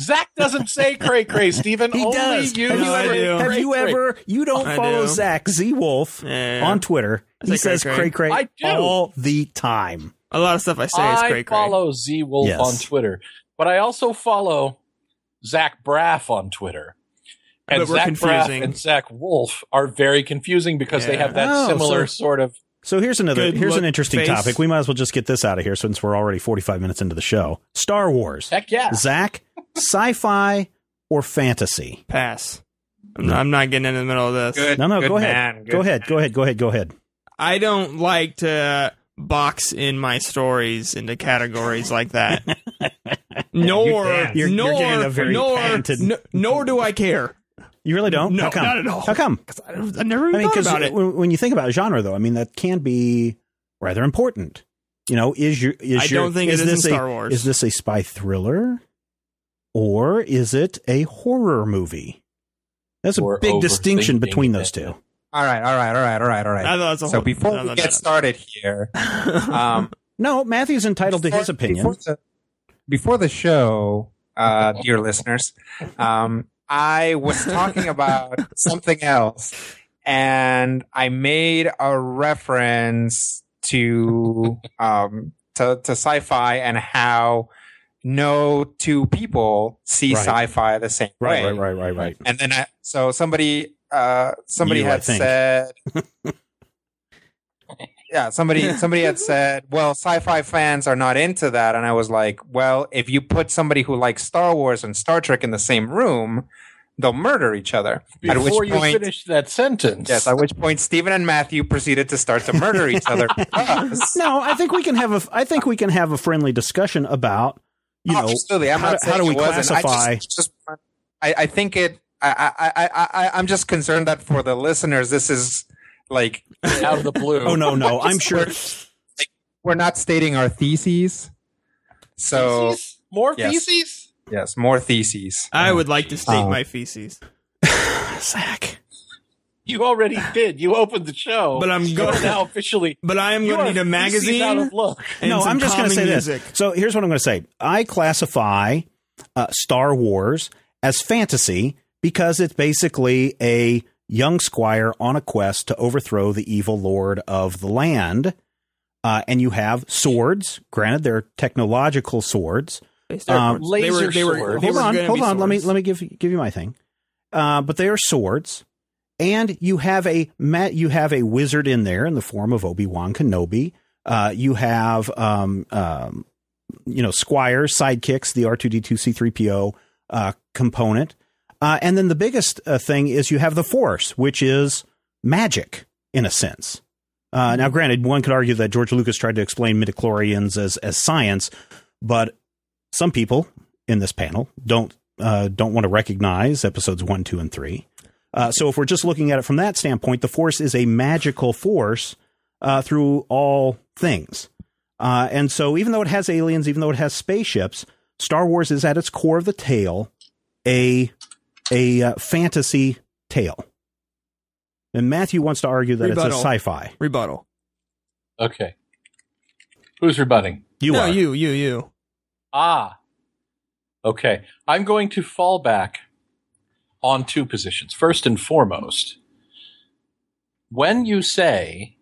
Zach doesn't say cray cray, [LAUGHS] Stephen. He Only does. You have you No, I ever? do. Have you Cray-cray. ever? You don't I follow do. Zach Z Wolf Yeah. on Twitter. He say says cray cray-cray. I do. all the time. A lot of stuff I say is I cray cray. follow Z Wolf Yes. on Twitter, but I also follow Zach Braff on Twitter. And But we're Zach Braff and Zach Wolf are very confusing because they have that Oh, similar so- sort of. So here's another. Here's an interesting face. topic. We might as well just get this out of here since we're already 45 minutes into the show. Star Wars. Heck yeah. Zach, sci-fi or fantasy? Pass. I'm not, I'm not getting in the middle of this. Good. No, no. good go ahead. man, good Go ahead. Go ahead. Go ahead. Go ahead. I don't like to box in my stories into categories like that. [LAUGHS] nor, can. You're- you're nor, getting a very nor, patented- n- nor do I care. You really don't? No, How come? not at all. How come? [LAUGHS] 'Cause I, don't- I never even I mean, thought because about it. when when you think about genre, though, I mean that can be rather important. You know, is your is I your, don't think it is is in this Star a, Wars. Is this a spy thriller, or is it a horror movie? That's a Or big distinction between those two. All right, all right, all right, all right, all right. I thought it was a so before no, we get no. started here, [LAUGHS] um, No, Matthew's entitled to his opinion. Before the, before the show, uh, dear listeners, um, I was talking [LAUGHS] about something else, and I made a reference to um, to, to sci-fi and how no two people see Right. sci-fi the same Right, way. right, right, right, right. And then I, so somebody uh somebody You, had said [LAUGHS] Yeah, somebody somebody had [LAUGHS] said, "Well, sci-fi fans are not into that." And I was like, "Well, if you put somebody who likes Star Wars and Star Trek in the same room, they'll murder each other." at Before which you point finish that sentence. Yes, at which point Stephen and Matthew proceeded to start to murder each other [LAUGHS] No, I think we can have a. I think we can have a friendly discussion about you Oh, know absolutely. I'm how, not do- how do we it wasn't. I classify? just, just I, I think it. I, I, I, I, I'm just concerned that for the listeners, this is like [LAUGHS] out of the blue. oh no, no, I'm sure. we're not stating our theses. So Feces? More Yes. feces? yes, more theses. I would like to state Um, my feces. [LAUGHS] Zach. You already did. You opened the show. But I'm going- are now officially. But I am you going to need a feces out magazine. of luck. no, I'm just going to say music. this. So here's what I'm going to say. I classify uh, Star Wars as fantasy because it's basically a young squire on a quest to overthrow the evil lord of the land. Uh, and you have swords. Granted, they're technological swords. They start- Um, they were, laser they were, swords. hold on, hold be on. Let me let me give give you my thing. Uh, but they are swords, and you have a you have a wizard in there in the form of Obi Wan Kenobi. Uh, you have um, um, you know squires, sidekicks, the R two D two C three PO uh, component, uh, and then the biggest uh, thing is you have the Force, which is magic in a sense. Uh, now, granted, one could argue that George Lucas tried to explain midichlorians as as science, but some people in this panel don't uh, don't want to recognize episodes one, two, and three. Uh, so if we're just looking at it from that standpoint, the Force is a magical force uh, through all things. Uh, and so even though it has aliens, even though it has spaceships, Star Wars is at its core of the tale a a uh, fantasy tale. And Matthew wants to argue that it's a sci-fi. rebuttal. Okay. Who's rebutting? You no, are. you, you, you. Ah. Okay. I'm going to fall back on two positions. First and foremost, when you say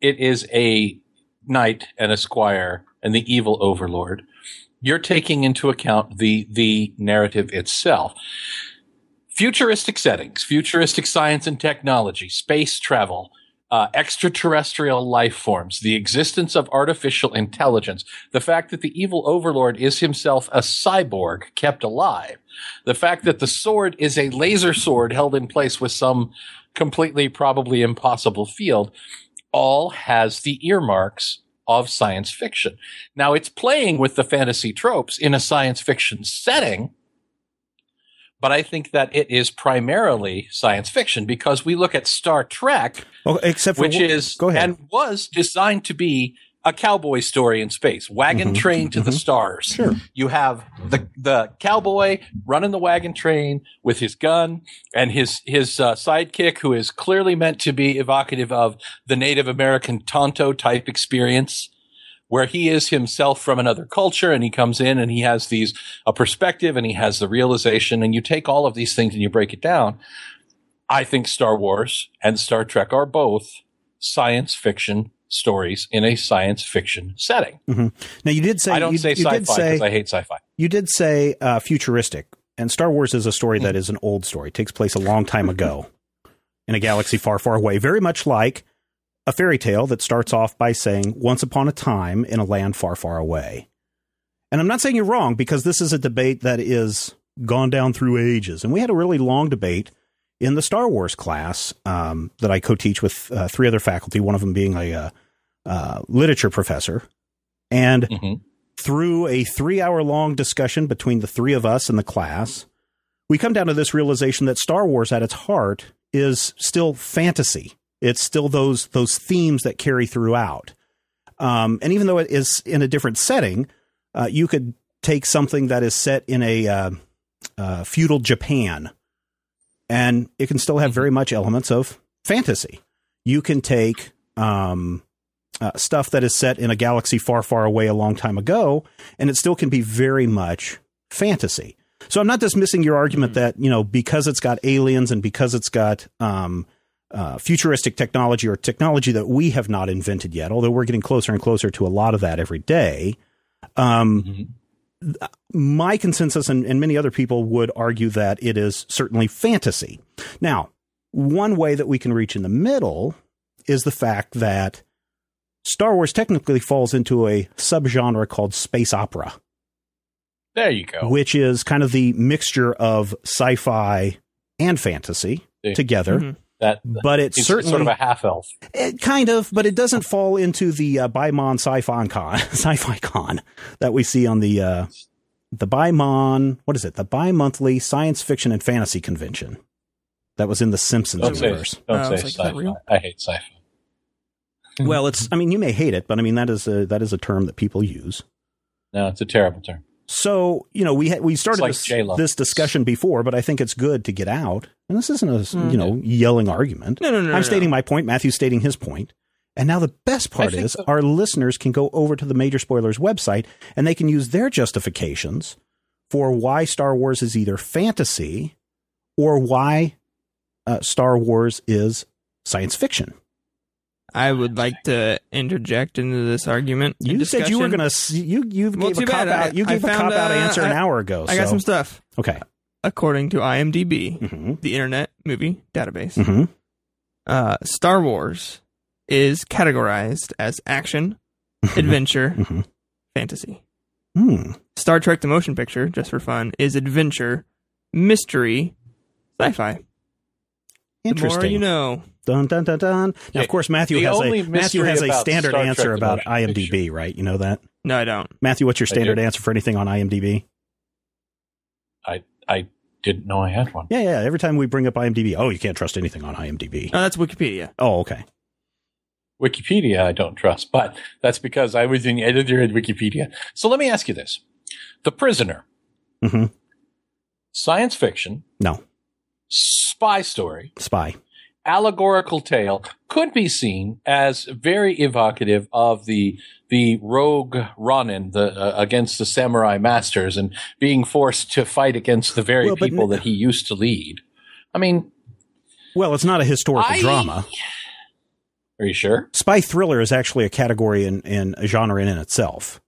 it is a knight and a squire and the evil overlord, you're taking into account the the narrative itself. Futuristic settings, futuristic science and technology, space travel, uh, extraterrestrial life forms, the existence of artificial intelligence, the fact that the evil overlord is himself a cyborg kept alive, the fact that the sword is a laser sword held in place with some completely probably impossible field, all has the earmarks of science fiction. Now it's playing with the fantasy tropes in a science fiction setting but I think that it is primarily science fiction because we look at Star Trek, well, except for, which is go ahead. and was designed to be a cowboy story in space, wagon Mhm, train to the mhm. stars. Sure. You have the the cowboy running the wagon train with his gun and his his uh, sidekick, who is clearly meant to be evocative of the Native American Tonto type experience where he is himself from another culture and he comes in and he has these a perspective and he has the realization and you take all of these things and you break it down i think star wars and star trek are both science fiction stories in a science fiction setting now you did say i don't you, say you sci-fi because i hate sci-fi you did say uh, futuristic, and Star Wars is a story that is an old story. It takes place a long time ago in a galaxy far, far away. Very much like a fairy tale that starts off by saying "Once upon a time in a land far, far away." And I'm not saying you're wrong because this is a debate that is gone down through ages, and we had a really long debate in the Star Wars class um, that I co-teach with uh, three other faculty. One of them being a uh, uh, literature professor, and Mhm. through a three hour long discussion between the three of us in the class, we come down to this realization that Star Wars at its heart is still fantasy. It's still those those themes that carry throughout. Um, and even though it is in a different setting, uh, you could take something that is set in a uh, uh, feudal Japan, and it can still have very much elements of fantasy. You can take um, uh, stuff that is set in a galaxy far, far away a long time ago, and it still can be very much fantasy. So I'm not dismissing your argument that you know because it's got aliens and because it's got um, uh, futuristic technology or technology that we have not invented yet, although we're getting closer and closer to a lot of that every day. Um, Mhm. my consensus and, and many other people would argue that it is certainly fantasy. Now, one way that we can reach in the middle is the fact that Star Wars technically falls into a subgenre called space opera, there you go which is kind of the mixture of sci-fi and fantasy Yeah. together. Mhm. That But it it's certainly sort of a half elf it kind of, but it doesn't fall into the uh, Bimon Sci-Fi Con, [LAUGHS] Sci-Fi Con that we see on the uh, the Bimon. What is it? The bi-monthly science fiction and fantasy convention that was in the Simpsons don't say, universe. don't Oh, say like, that sci-fi real? i hate sci-fi Well, it's. I mean, you may hate it, but I mean that is a that is a term that people use. no it's a terrible term So you know we had we started like this, this discussion before, but I think it's good to get out. And this isn't a Mm. you know yelling argument. No, no, no. I'm no, stating no. my point. Matthew's stating his point. And now the best part think is the- our listeners can go over to the Major Spoilers website and they can use their justifications for why Star Wars is either fantasy or why uh, Star Wars is science fiction. I would like to interject into this argument. You said you were going to you you Well, gave a cop bad. out I- you I gave a found, cop out uh, answer an hour ago. I got some stuff. okay. According to IMDb, hmm the Internet Movie Database, hmm uh, Star Wars is categorized as action, adventure, Mhm. fantasy. Hmm. Star Trek: The Motion Picture, just for fun, is adventure, mystery, sci-fi. The Interesting. more you know. Dun dun dun dun. Now, Yeah, of course, Matthew the has only a Matthew mystery has a about standard Star Trek answer the about motion IMDb, picture. right? You know that, No, I don't. Matthew. What's your standard do. answer for anything on IMDb? i i didn't know i had one Yeah, yeah. Every time we bring up IMDb, oh, you can't trust anything on IMDb. No, that's Wikipedia. Oh, okay. Wikipedia I don't trust, but that's because I was an editor at Wikipedia. So let me ask you this. The Prisoner. Mhm. Science fiction, No, spy story, spy. Allegorical tale could be seen as very evocative of the the rogue Ronin the uh, against the samurai masters and being forced to fight against the very Well, people n- that he used to lead. I mean, Well, it's not a historical I- drama. are you sure? Spy thriller is actually a category in, in a genre in itself.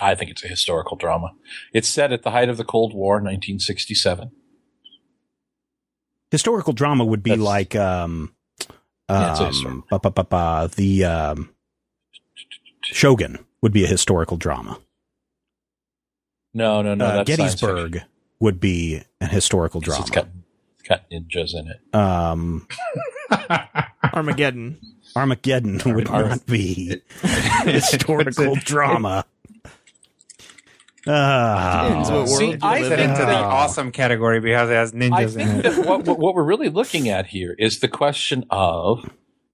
I think it's a historical drama. It's set at the height of the Cold War, 1967. Historical drama would be That's- like um, Yeah, it's a history. Um, ba, ba, ba, ba, the um, Shogun would be a historical drama. No, no, no. uh, that's Gettysburg would be a historical drama. It's got, it's got ninjas in it. um, [LAUGHS] Armageddon. Armageddon would Ar- not be [LAUGHS] historical drama. Ah, Depends world See, I live It's into the Oh. awesome category because it has I ninjas in think it. that what, what what we're really looking at here is the question of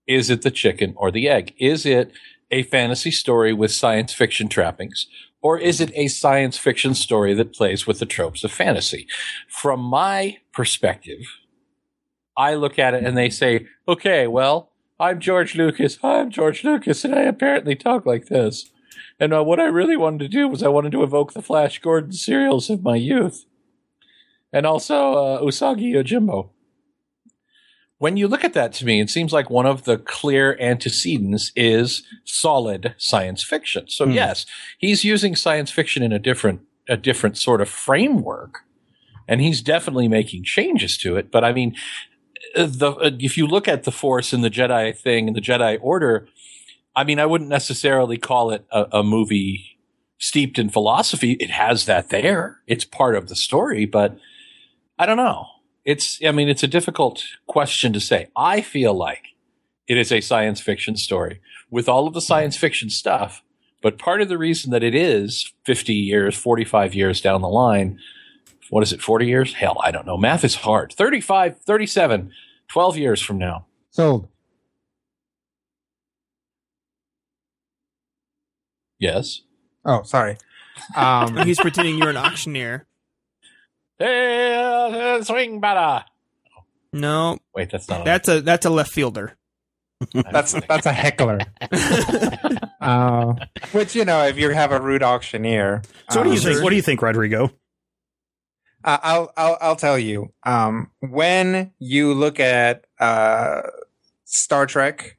is it the chicken or the egg? Is it a fantasy story with science fiction trappings? Or is it a science fiction story that plays with the tropes of fantasy? From my perspective, I look at it and they say, okay, well, I'm George Lucas. I'm George Lucas, and I apparently talk like this. And uh, what I really wanted to do was I wanted to evoke the Flash Gordon serials of my youth and also uh, Usagi Yojimbo. When you look at that to me, it seems like one of the clear antecedents is solid science fiction. So Hmm. yes, he's using science fiction in a different a different sort of framework, and he's definitely making changes to it. But I mean, uh, the uh, if you look at the Force and the Jedi thing and the Jedi Order, I mean, I wouldn't necessarily call it a, a movie steeped in philosophy. It has that there; it's part of the story, but I don't know. It's, I mean, it's a difficult question to say. I feel like it is a science fiction story with all of the science fiction stuff. But part of the reason that it is 50 years, 45 years down the line, what is it, 40 years? Hell, I don't know. Math is hard. 35, 37, 12 years from now. Sold. Yes. Oh, sorry. Um, [LAUGHS] He's pretending you're an auctioneer. Hey, uh, swing batter. No, Wait, that's not. that's a that's a left fielder. that's that's a heckler. [LAUGHS] uh, which you know, if you have a rude auctioneer. so what do you um, think? What do you think, Rodrigo? Uh, I'll I'll I'll tell you. Um, when you look at uh, Star Trek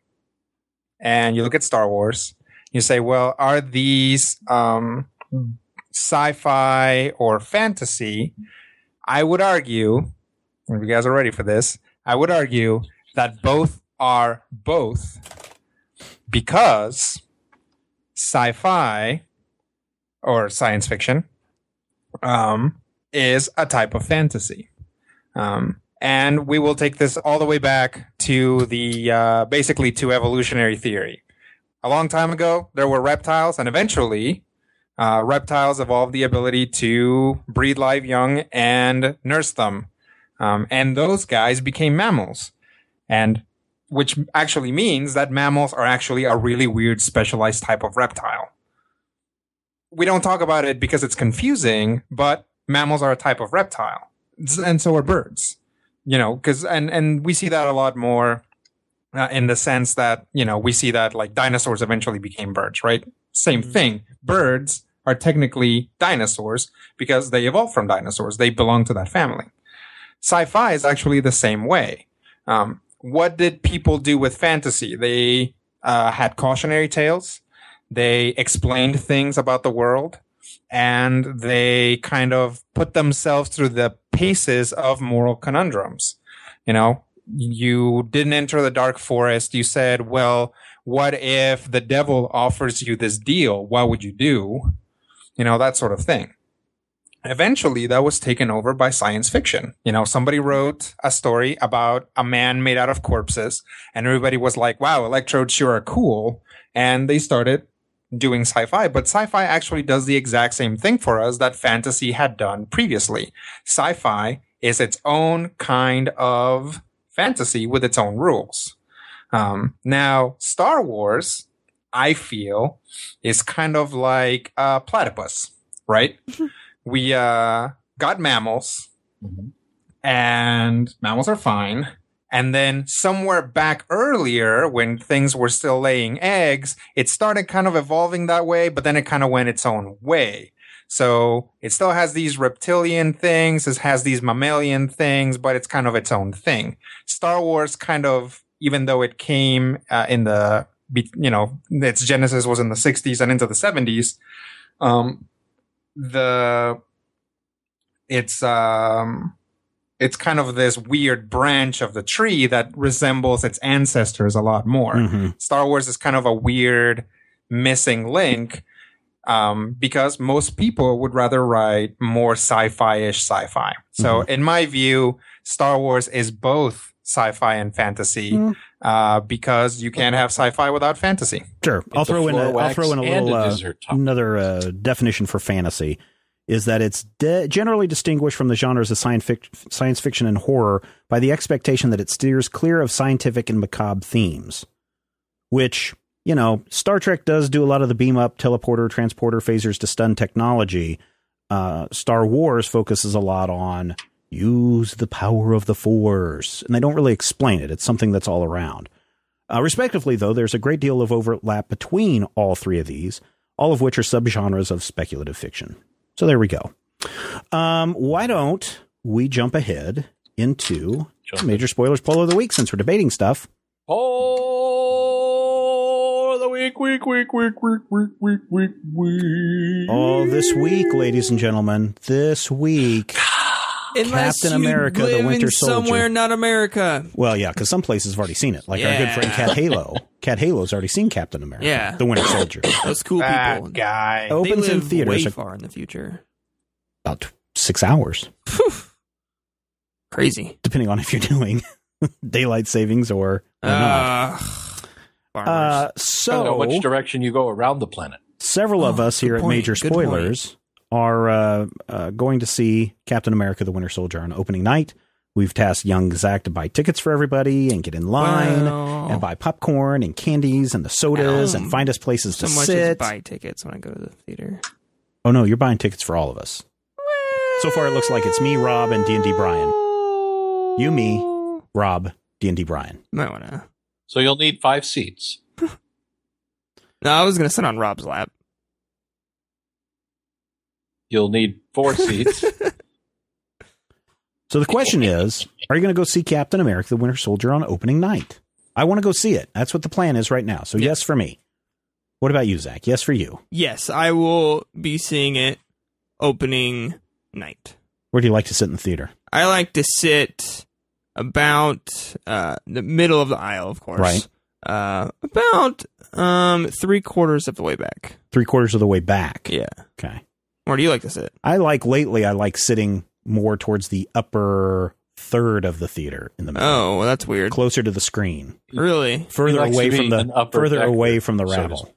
and you look at Star Wars, you say, well, are these um, sci-fi or fantasy? I would argue, if you guys are ready for this, I would argue that both are both because sci-fi or science fiction um, is a type of fantasy. Um, and we will take this all the way back to the uh, basically to evolutionary theory. A long time ago, there were reptiles, and eventually, uh, reptiles evolved the ability to breed live young and nurse them. Um, and those guys became mammals. And which actually means that mammals are actually a really weird specialized type of reptile. We don't talk about it because it's confusing, but mammals are a type of reptile. And so are birds. You know, cause, and, and we see that a lot more uh, in the sense that, you know, we see that like dinosaurs eventually became birds, right? Same thing. Birds are technically dinosaurs because they evolved from dinosaurs. They belong to that family. Sci-fi is actually the same way. Um, what did people do with fantasy? They uh, had cautionary tales. They explained things about the world and they kind of put themselves through the paces of moral conundrums. You know, you didn't enter the dark forest. You said, well, what if the devil offers you this deal? What would you do? You know, that sort of thing. Eventually, that was taken over by science fiction. You know, somebody wrote a story about a man made out of corpses, and everybody was like, wow, electrodes sure are cool. And they started doing sci-fi, but sci-fi actually does the exact same thing for us that fantasy had done previously. Sci-fi is its own kind of fantasy with its own rules. Um, now, Star Wars, I feel, is kind of like a platypus, right? [LAUGHS] we uh, got mammals, and mammals are fine. And then somewhere back earlier, when things were still laying eggs, it started kind of evolving that way, but then it kind of went its own way. So it still has these reptilian things, it has these mammalian things, but it's kind of its own thing. Star Wars kind of, even though it came uh, in the, you know, its genesis was in the 60s and into the 70s, um, the, it's, um, it's kind of this weird branch of the tree that resembles its ancestors a lot more. Mhm. Star Wars is kind of a weird missing link um, because most people would rather write more sci-fi-ish sci-fi. So in my view, Star Wars is both sci-fi and fantasy Mm. uh, because you can't have sci-fi without fantasy. Sure. I'll It's throw in a, floor I'll throw in a little a uh, another uh, definition for fantasy is that it's de- generally distinguished from the genres of science, fic- science fiction and horror by the expectation that it steers clear of scientific and macabre themes, which you know Star Trek does do a lot of the beam up, teleporter, transporter, phasers to stun technology. Uh, Star Wars focuses a lot on use the power of the Force, and they don't really explain it. It's something that's all around. Uh, respectively, though, there's a great deal of overlap between all three of these, all of which are subgenres of speculative fiction. So there we go. Um, why don't we jump ahead into Jump major spoilers poll of the week since we're debating stuff? Oh, the week, week, week, week, week, week, week, week, week. Oh, this week, ladies and gentlemen, this week. [SIGHS] Unless Captain you America, the Winter in Soldier. somewhere not America. Well, yeah, because some places have already seen it. Like our good friend Yeah. Cat Halo. Cat Halo's already seen Captain America. Yeah. The Winter Soldier. [COUGHS] Those cool That people. guy. They Opens in theaters way at far in the future. about six hours, Crazy. depending on if you're doing [LAUGHS] daylight savings or, or not. Uh, Uh, Depending so on which direction you go around the planet. several of Oh, us here good at Major good point. Spoilers are uh, uh, going to see Captain America: The Winter Soldier on opening night. We've tasked young Zach to buy tickets for everybody and get in line Well, and buy popcorn and candies and the sodas Um, and find us places so to much as sit. buy tickets when I go to the theater. Oh no, you're buying tickets for all of us. So far, it looks like it's me, Rob, and D and D Brian. You, me. Rob, D and D Brian. Might wanna. So you'll need five seats. [LAUGHS] No, I was gonna sit on Rob's lap. You'll need four [LAUGHS] seats. So the question is, are you going to go see Captain America: The Winter Soldier on opening night? I want to go see it. That's what the plan is right now. So yes for me. What about you, Zach? Yes for you. Yes, I will be seeing it opening night. Where do you like to sit in the theater? I like to sit about uh, the middle of the aisle, of course. Right. Uh, about um three quarters of the way back. Three quarters of the way back. Yeah. Okay. Where do you like to sit? I like lately. I like sitting more towards the upper third of the theater in the middle, Oh, well, that's weird. closer to the screen, Really? further away from the upper further decker, away from the so rabble, speak.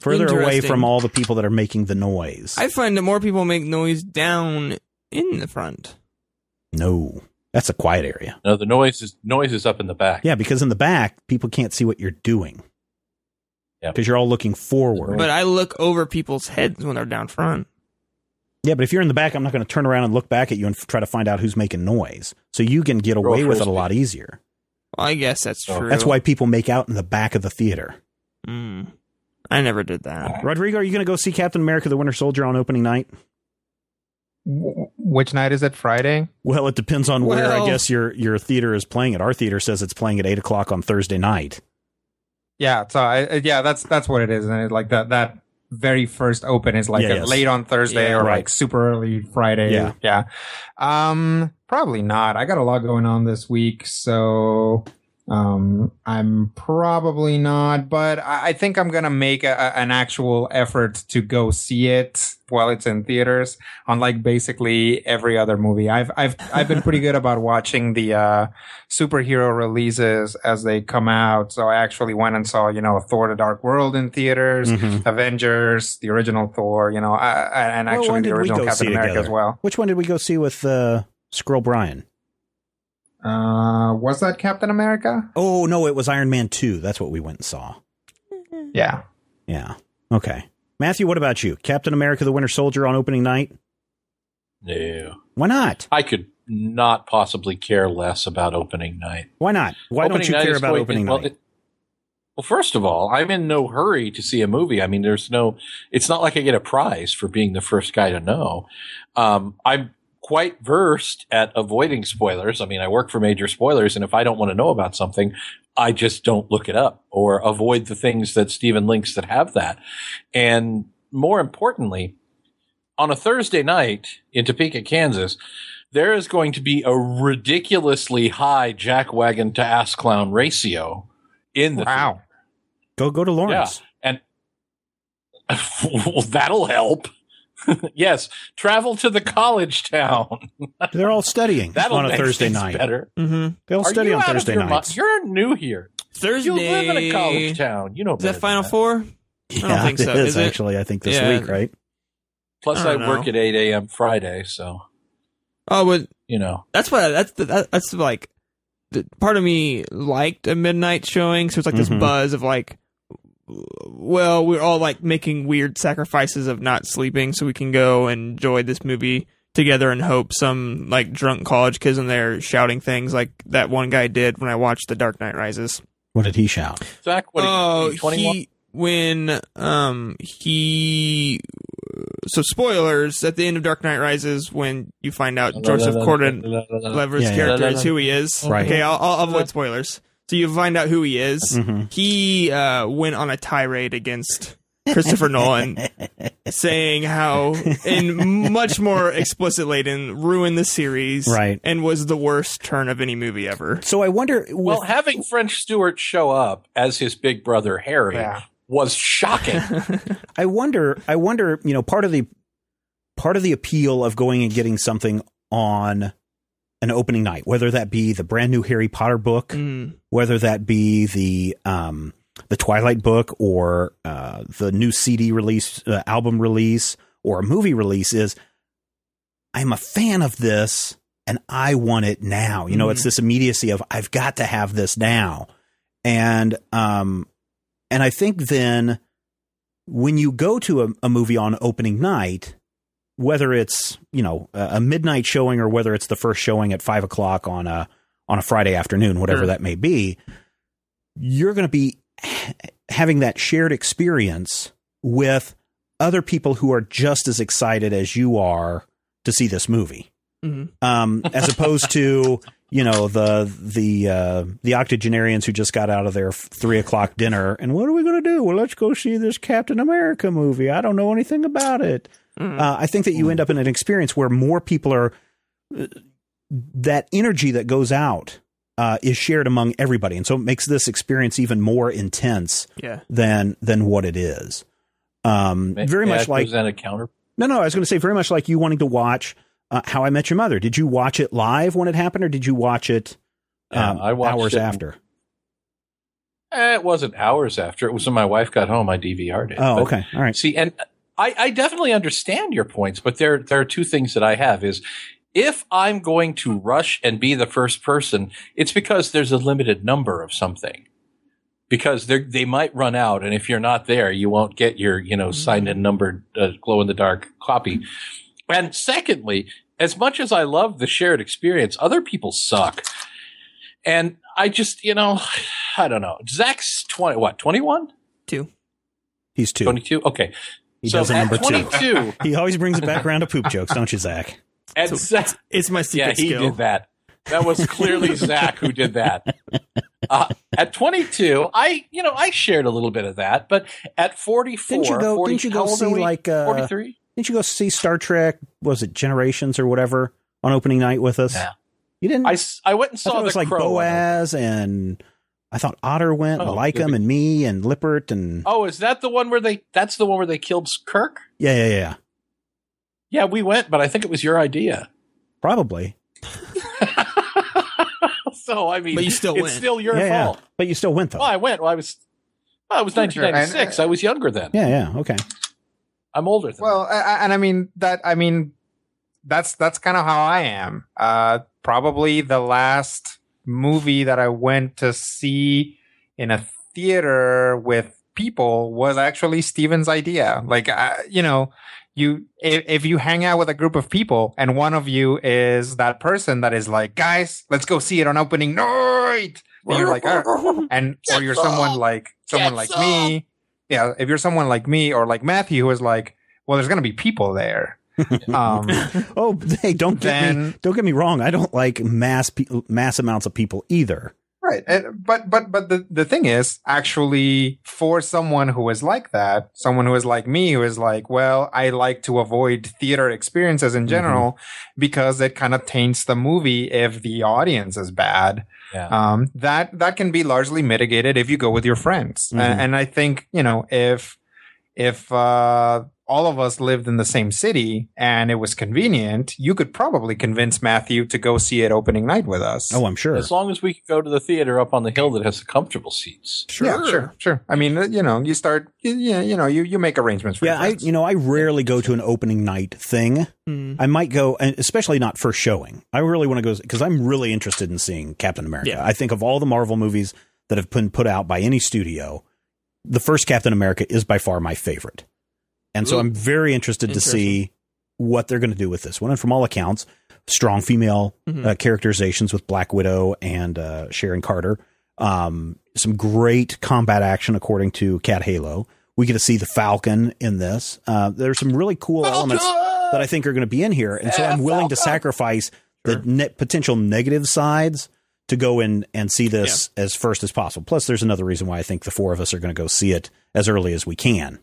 further away from all the people that are making the noise. I find that more people make noise down in the front. no, that's a quiet area. No, the noise is noise is up in the back. Yeah, because in the back, people can't see what you're doing. Yeah. Because you're all looking forward. But I look over people's heads when they're down front. yeah, but if you're in the back, I'm not going to turn around and look back at you and f- try to find out who's making noise. So you can get away with it a lot easier. Well, I guess that's Oh. true. That's why people make out in the back of the theater. Mm. I never did that. Rodrigo, are you going to go see Captain America: The Winter Soldier on opening night? W- Which night is it? Friday? Well, it depends on where I guess your your theater is playing it. Our theater says it's playing at eight o'clock on Thursday night. Yeah. So I, I- yeah, that's that's what it is, and it, like that that very first open is like Yeah, yes. late on Thursday Yeah. or Right. like super early Friday. Yeah. Yeah. Um, probably not. I got a lot going on this week, so um, I'm probably not. But I, I think I'm gonna make a, a- an actual effort to go see it while it's in theaters. Unlike basically every other movie, I've I've I've been pretty good about watching the uh, superhero releases as they come out. So I actually went and saw, you know, Thor: The Dark World in theaters. Mhm. Avengers, the original Thor, you know, I, I, and actually when the original Captain America together? as well. Which one did we go see with uh, Skrull Brian? Uh, was that Captain America? Oh no, it was Iron Man two. That's what we went and saw. Yeah. Yeah. Okay. Matthew, what about you? Captain America: The Winter Soldier on opening night? No. Why not? I could not possibly care less about opening night. Why not? Why Opening don't you care about going- opening well, night? it- well, first of all, I'm in no hurry to see a movie. I mean, there's no, it's not like I get a prize for being the first guy to know. Um, I'm quite versed at avoiding spoilers. I mean, I work for major spoilers, and if I don't want to know about something, I just don't look it up or avoid the things that Stephen links that have that. And more importantly, on a Thursday night in Topeka, Kansas, there is going to be a ridiculously high jackwagon to ass clown ratio in the Wow. Go go to Lawrence. and well, [LAUGHS] that'll help. [LAUGHS] yes, travel to the college town. [LAUGHS] They're all studying That'll on a Thursday night. better. Mm-hmm. They all Are study on Thursday your mi- nights. You're new here. Thursday. You live in a college town. You know Is that Final than Four? I don't think so. it is, Is it? actually. I think this Yeah. week, right? Plus, I I, work at 8 a.m. Friday, so Oh, but you know. that's what that's the, that, that's like. The, part of me liked a midnight showing, so it's like Mhm. this buzz of like, well, we're all like making weird sacrifices of not sleeping, so we can go and enjoy this movie together and hope some like drunk college kids in there shouting things like that one guy did when I watched The Dark Knight Rises. What did he shout? Zach, what are you, he when um he so spoilers at the end of Dark Knight Rises when you find out Joseph Gordon-Levitt's Yeah, yeah. character is who he is. Right. Okay, I'll, I'll avoid spoilers. So you find out who he is. Mhm. He uh, went on a tirade against Christopher Nolan, [LAUGHS] saying how, in much more explicitly, than ruined the series, Right. and was the worst turn of any movie ever. So I wonder. Well, with- having French Stewart show up as his big brother Harry Yeah. was shocking. [LAUGHS] I wonder. I wonder. You know, part of the part of the appeal of going and getting something on an opening night, whether that be the brand new Harry Potter book, Mm. whether that be the um, the Twilight book or uh, the new CD release, uh, album release, or a movie release, is I'm a fan of this and I want it now. You know, it's this immediacy of I've got to have this now, and um, and I think then when you go to a, a movie on opening night, whether it's you know a, midnight showing or whether it's the first showing at five o'clock on a on a Friday afternoon, whatever Sure. that may be, you're going to be having that shared experience with other people who are just as excited as you are to see this movie Mhm. um, as opposed to [LAUGHS] you know the the uh, the octogenarians who just got out of their three o'clock dinner and what are we going to do? Well, let's go see this Captain America movie. I don't know anything about it. Mm. Uh, I think that you end up in an experience where more people are uh, that energy that goes out uh, is shared among everybody, and so it makes this experience even more intense Yeah. than than what it is. Um, very May I much like present a counter. no, no. I was going to say very much like you wanting to watch uh, How I Met Your Mother. Did you watch it live when it happened, or did you watch it Yeah, um, I watched hours it- after? Eh, it wasn't hours after. It was when my wife got home. I DVR'd it. Oh, But okay, all right. See, and I, I definitely understand your points, but there there are two things that I have is if I'm going to rush and be the first person, it's because there's a limited number of something. Because they they might run out, and if you're not there, you won't get your you know signed and numbered uh, glow in the dark copy. And secondly, as much as I love the shared experience, other people suck. And I just, you know, [SIGHS] I don't know. Zach's 20, what, 21? Two. He's two. 22? Okay. He so does a at number two. 22, [LAUGHS] He always brings it back around to poop jokes, don't you, Zach? at So Zach, It's my secret yeah, he skill. did that. That was clearly [LAUGHS] Zach who did that. Uh, at 22, I, you know, I shared a little bit of that, but at 44, Didn't you go? 40, didn't you go see are we? like? Uh, 43? didn't you go see Star Trek? Was it Generations or whatever on opening night with us? Yeah. You didn't. I, I went and I saw thought it was like Crow Boaz and I thought Otter went, and Oh, Lycum and me and Lippert and Oh, is that the one where they? That's the one where they killed Kirk. yeah, yeah, yeah, Yeah, we went, but I think it was your idea. probably. [LAUGHS] so I mean, But you still it's went. still your yeah, yeah. fault. But you still went though. Well, I went. Well, I was. Well, it was 1996. and- I was younger then. yeah, yeah. Okay. I'm older than. Well, I, I- and I mean that. I mean, that's that's kind of how I am. Uh, probably the last movie that I went to see in a theater with people was actually Steven's idea. Like, I, you know, you if, if you hang out with a group of people and one of you is that person that is like, guys, let's go see it on opening night, and you're like, "Ah," [LAUGHS] and or you're someone like someone like me. Yeah, if you're someone like me or like Matthew, who is like, well, there's gonna be people there. Um, [LAUGHS] Oh, hey, don't get me don't get me wrong. I don't like mass pe- mass amounts of people either. Right. And, but but but the, the thing is, actually, for someone who is like that, someone who is like me, who is like, well, I like to avoid theater experiences in general mm-hmm. because it kind of taints the movie if the audience is bad. Yeah. Um, that that can be largely mitigated if you go with your friends. Mm-hmm. And, and I think you know if if uh, all of us lived in the same city and it was convenient, you could probably convince Matthew to go see it opening night with us. Oh, I'm sure. As long as we could go to the theater up on the hill that has the comfortable seats. Sure, yeah, sure, sure. I mean, you know, you start, you, you know, you, you make arrangements for Yeah, I, you know, I rarely go to an opening night thing. Mm. I might go, especially not first showing. I really want to go because I'm really interested in seeing Captain America. Yeah. I think of all the Marvel movies that have been put out by any studio, the first Captain America is by far my favorite. And Ooh. so I'm very interested to see what they're going to do with this one. And from all accounts, strong female mm-hmm. uh, characterizations with Black Widow and uh, Sharon Carter. Um, some great combat action according to Cat Halo. We get to see the Falcon in this. Uh, there's some really cool Falcon! elements that I think are going to be in here, and so I'm willing Falcon! to sacrifice sure. the ne- potential negative sides to go in and see this yeah. as first as possible. Plus, there's another reason why I think the four of us are going to go see it as early as we can.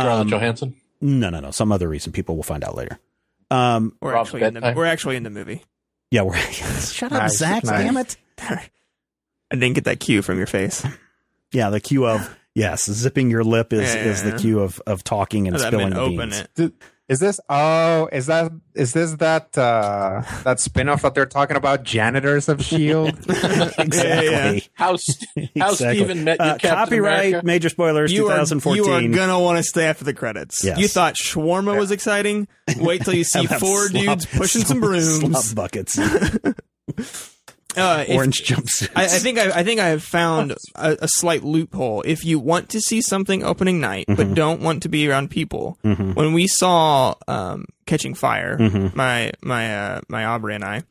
Scarlett um, Johansson? No, no, no. Some other reason people will find out later. Um, we're actually in the, we're actually in the movie. Yeah, we're [LAUGHS] shut up, nice, Zach. Nice. Damn it! [LAUGHS] I didn't get that cue from your face. [LAUGHS] Yeah, the cue of yes, zipping your lip is, yeah, yeah, is the cue of of talking and spilling the open beans. It. Is this oh is that is this that uh that spin-off that they're talking about janitors of shield [LAUGHS] exactly yeah, yeah. how, how exactly. Steven met uh, copyright America? major spoilers you 2014 are, you are gonna want to stay after the credits yes. you thought shawarma yeah. was exciting wait till you [LAUGHS] see four slop, dudes pushing slop, some brooms buckets [LAUGHS] uh, orange if, jumpsuits. I, I, think I, I think I have found a, a, slight loophole. If you want to see something opening night, mm-hmm. but don't want to be around people, mm-hmm. when we saw um, Catching Fire, mm-hmm. my my uh, my Aubrey and I,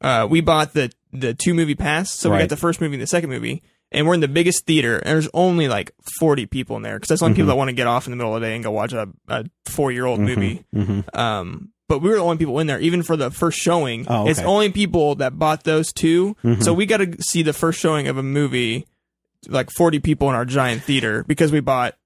uh, we bought the the two movie pass, so right. we got the first movie and the second movie. And we're in the biggest theater, and there's only like 40 people in there because that's only people mm-hmm. that want to get off in the middle of the day and go watch a, a four year old mm-hmm. movie. Mm-hmm. Um, but we were the only people in there, even for the first showing. Oh, okay. It's only people that bought those 2 mm-hmm. So we got to see the first showing of a movie, like 40 people in our giant theater because we bought.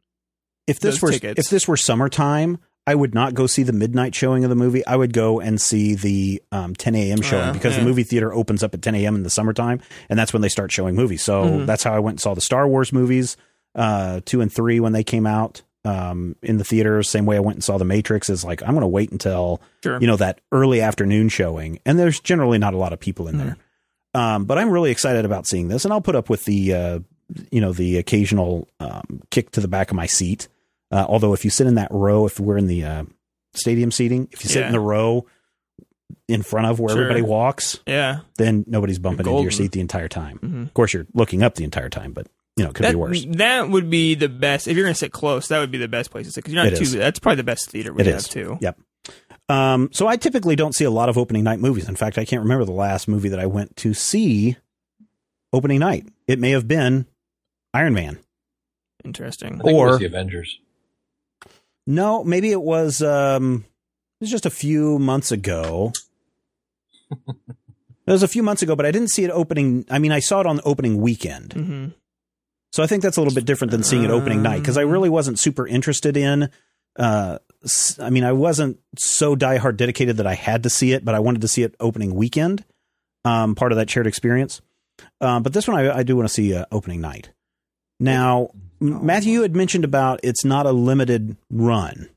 If this were tickets. if this were summertime, I would not go see the midnight showing of the movie. I would go and see the um, 10 a.m. showing uh, because yeah. the movie theater opens up at 10 a.m. in the summertime, and that's when they start showing movies. So mm-hmm. that's how I went and saw the Star Wars movies, uh, two and three when they came out um, in the theater. Same way I went and saw The Matrix is like I'm going to wait until sure. you know that early afternoon showing, and there's generally not a lot of people in mm-hmm. there. Um, but I'm really excited about seeing this, and I'll put up with the uh, you know the occasional um, kick to the back of my seat. Uh, although if you sit in that row, if we're in the uh, stadium seating, if you sit yeah. in the row in front of where sure. everybody walks, yeah, then nobody's bumping into your seat the entire time. Mm-hmm. Of course, you're looking up the entire time, but you know, it could that, be worse. That would be the best. If you're going to sit close, that would be the best place to sit because you're not it too. Is. That's probably the best theater we it have is. too. Yep. Um, so I typically don't see a lot of opening night movies. In fact, I can't remember the last movie that I went to see opening night. It may have been Iron Man. Interesting. or the Avengers. No, maybe it was. Um, it was just a few months ago. [LAUGHS] it was a few months ago, but I didn't see it opening. I mean, I saw it on the opening weekend. Mm-hmm. So I think that's a little bit different than seeing it opening night because I really wasn't super interested in. Uh, I mean, I wasn't so diehard dedicated that I had to see it, but I wanted to see it opening weekend, um, part of that shared experience. Um, but this one I, I do want to see uh, opening night. Now, oh. Matthew, you had mentioned about it's not a limited run.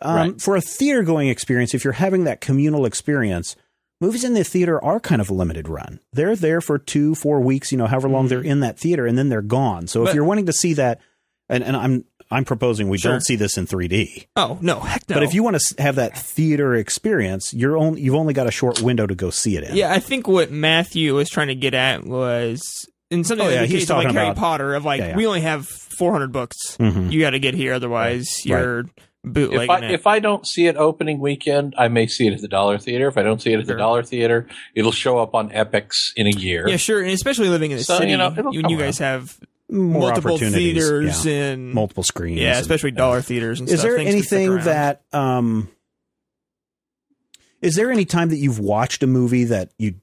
Um, right. For a theater going experience, if you're having that communal experience, movies in the theater are kind of a limited run. They're there for two, four weeks, you know, however long mm-hmm. they're in that theater, and then they're gone. So but, if you're wanting to see that, and, and I'm I'm proposing we sure. don't see this in 3D. Oh no, heck no! But if you want to have that theater experience, you're only you've only got a short window to go see it in. Yeah, I think what Matthew was trying to get at was in something oh, yeah, he's talking like about, Harry Potter of like yeah, yeah. we only have 400 books. Mm-hmm. You got to get here, otherwise right. you're. Right if I, if I don't see it opening weekend, I may see it at the Dollar Theater. If I don't see it at sure. the Dollar Theater, it'll show up on Epix in a year. Yeah, sure. And especially living in the so, city, you know, when you guys have More multiple theaters yeah. and multiple screens, yeah, especially and, dollar theaters. And stuff. is stuff, there anything that um, is there any time that you've watched a movie that you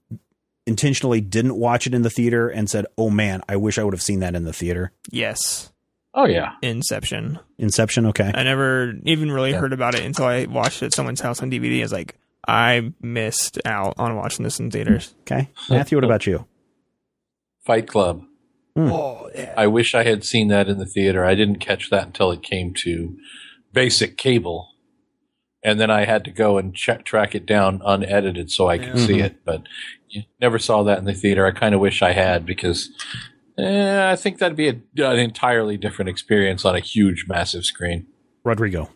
intentionally didn't watch it in the theater and said, "Oh man, I wish I would have seen that in the theater"? Yes, Oh yeah. Inception. Inception, okay. I never even really Yeah. heard about it until I watched it at someone's house on DVD. I was like, I missed out on watching this in theaters. Okay. Matthew, what about you? Fight Club. Hmm. Oh, yeah. I wish I had seen that in the theater. I didn't catch that until it came to basic cable. And then I had to go and check, track it down unedited so I could Yeah. see it. But you never saw that in the theater. I kind of wish I had because eh, I think that'd be a, an entirely different experience on a huge, massive screen. Rodrigo.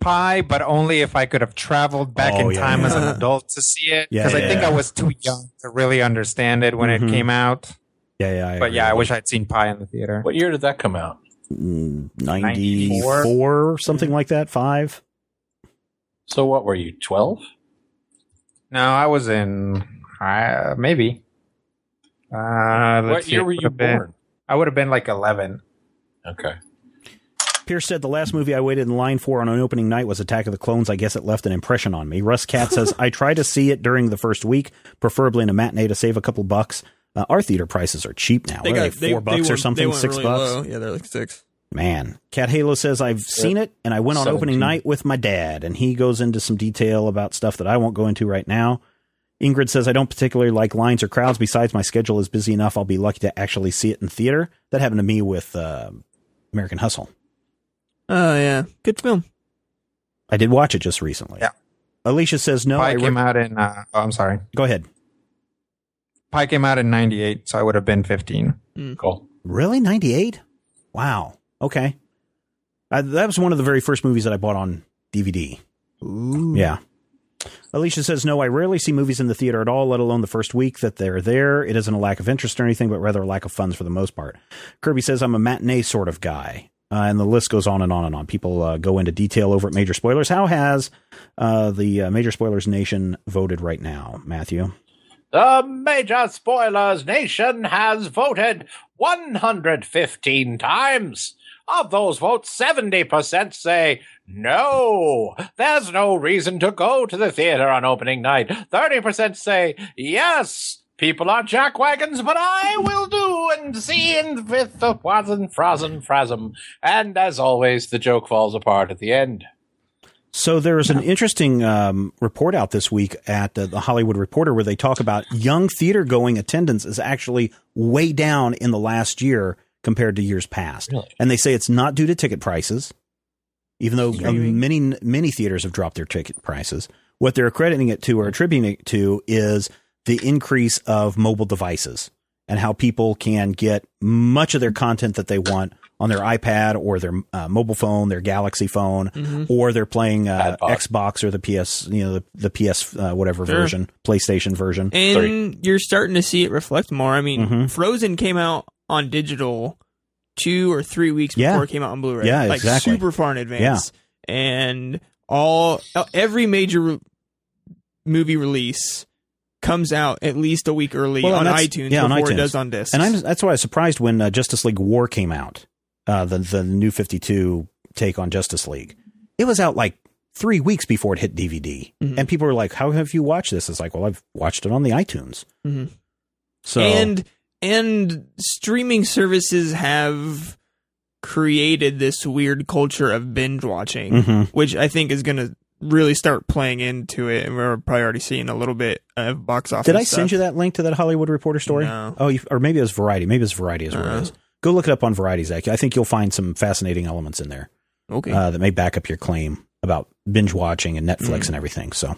Pi, but only if I could have traveled back Oh, in yeah, time yeah. as an [LAUGHS] adult to see it. Yeah, Because I think yeah. I was too young to really understand it when Mhm. it came out. Yeah, yeah. I But agree yeah, I wish I'd seen Pi in the theater. What year did that come out? you. Mm, 94, something like that, 5. So what were you, 12? No, I was in uh, maybe. Uh, let's What see, year it were you would've been- born? I would have been like eleven. Okay. Pierce said the last movie I waited in line for on an opening night was Attack of the Clones. I guess it left an impression on me. Russ Cat says [LAUGHS] I try to see it during the first week, preferably in a matinee to save a couple bucks. Uh, our theater prices are cheap now. What are they, four bucks or something? went Six really bucks. low. Yeah, they're like six. Man, Cat Halo says I've seen it and I went on opening night with my dad, and he goes into some detail about stuff that I won't go into right now. Ingrid says I don't particularly like lines or crowds. Besides, my schedule is busy enough. I'll be lucky to actually see it in theater. That happened to me with uh, American Hustle. Oh yeah, good film. I did watch it just recently. Yeah. Alicia says no. Pi I re- came out in. Uh, oh, I'm sorry. Go ahead. Pi came out in '98, so I would have been 15. Cool. Really, ninety eight? Wow. Okay. Uh, that was one of the very first movies that I bought on DVD. Ooh. Yeah. Alicia says, No, I rarely see movies in the theater at all, let alone the first week that they're there. It isn't a lack of interest or anything, but rather a lack of funds for the most part. Kirby says, I'm a matinee sort of guy. Uh, and the list goes on and on and on. People uh, go into detail over at Major Spoilers. How has uh, the uh, Major Spoilers Nation voted right now, Matthew? The Major Spoilers Nation has voted 115 times. Of those votes, 70% say no, there's no reason to go to the theater on opening night. 30% say yes, people are jackwagons, but I will do and see and with the wazen frozen frasm. And as always, the joke falls apart at the end. So there's an interesting um, report out this week at uh, the Hollywood Reporter where they talk about young theater going attendance is actually way down in the last year compared to years past. Really? And they say it's not due to ticket prices, even though Streaming. many many theaters have dropped their ticket prices. What they're accrediting it to or attributing it to is the increase of mobile devices and how people can get much of their content that they want on their iPad or their uh, mobile phone, their Galaxy phone, Mhm. or they're playing uh, Xbox or the PS, you know, the, the PS uh, whatever Sure. version, PlayStation version. And Sorry. you're starting to see it reflect more. I mean, Mhm. Frozen came out on digital two or three weeks Yeah. before it came out on Blu-ray. Yeah, like exactly. super far in advance. And all every major re- movie release comes out at least a week early Well, on iTunes yeah, on before it does on disc. And I'm, that's why I was surprised when uh, Justice League War came out, uh, the the new 52 take on Justice League. It was out like three weeks before it hit DVD, Mhm. and people were like, "How have you watched this?" It's like, "Well, I've watched it on the iTunes." Mhm. So and and streaming services have created this weird culture of binge watching, Mhm. which I think is going to really start playing into it, and we're probably already seeing a little bit of box office. did I stuff. send you that link to that Hollywood Reporter story? No. Oh, you, or maybe it was Variety. Maybe it's Variety is where Uh-uh. it is. Go look it up on Variety, Zach. I think you'll find some fascinating elements in there. Okay. uh, that may back up your claim about binge watching and Netflix Mm. and everything. So,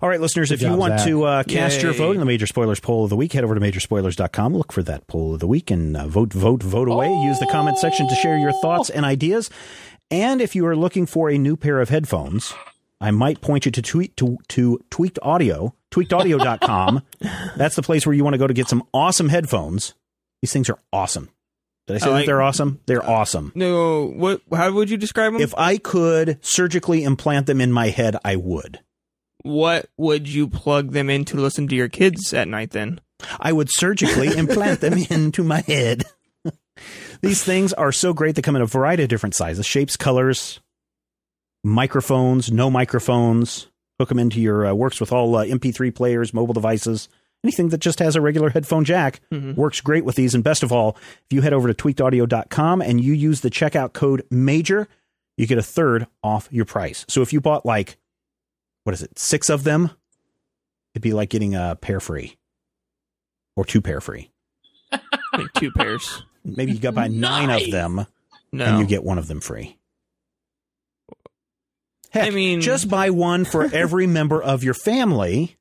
all right, listeners, Good if you want Zach. to uh, cast your vote in the Major Spoilers poll of the week, head over to majorspoilers.com, look for that poll of the week, and uh, vote, vote, vote away. Use the comment section to share your thoughts and ideas. And if you are looking for a new pair of headphones, I might point you to tweet to, to Tweaked Audio, tweakedaudio.com. [LAUGHS] That's the place where you want to go to get some awesome headphones. These things are awesome. Did I say I that they're awesome? They're awesome. no, what? How would you describe them? If I could surgically implant them in my head, I would. What would you plug them in to listen to your kids at night? Then I would surgically [LAUGHS] implant them into my head. [LAUGHS] These things are so great. They come in a variety of different sizes, shapes, colors, microphones, no microphones, Hook them into your uh, works with all uh, MP3 players, mobile devices, anything that just has a regular headphone jack works great with these. And best of all, if you head over to tweakedaudio.com and you use the checkout code MAJOR, you get a third off your price. So if you bought like, what is it, six of them, it'd be like getting a pair free or two pair free. [LAUGHS] Like two pairs. Maybe you got buy nine of them No. and you get one of them free. Heck, I mean- just buy one for [LAUGHS] every member of your family.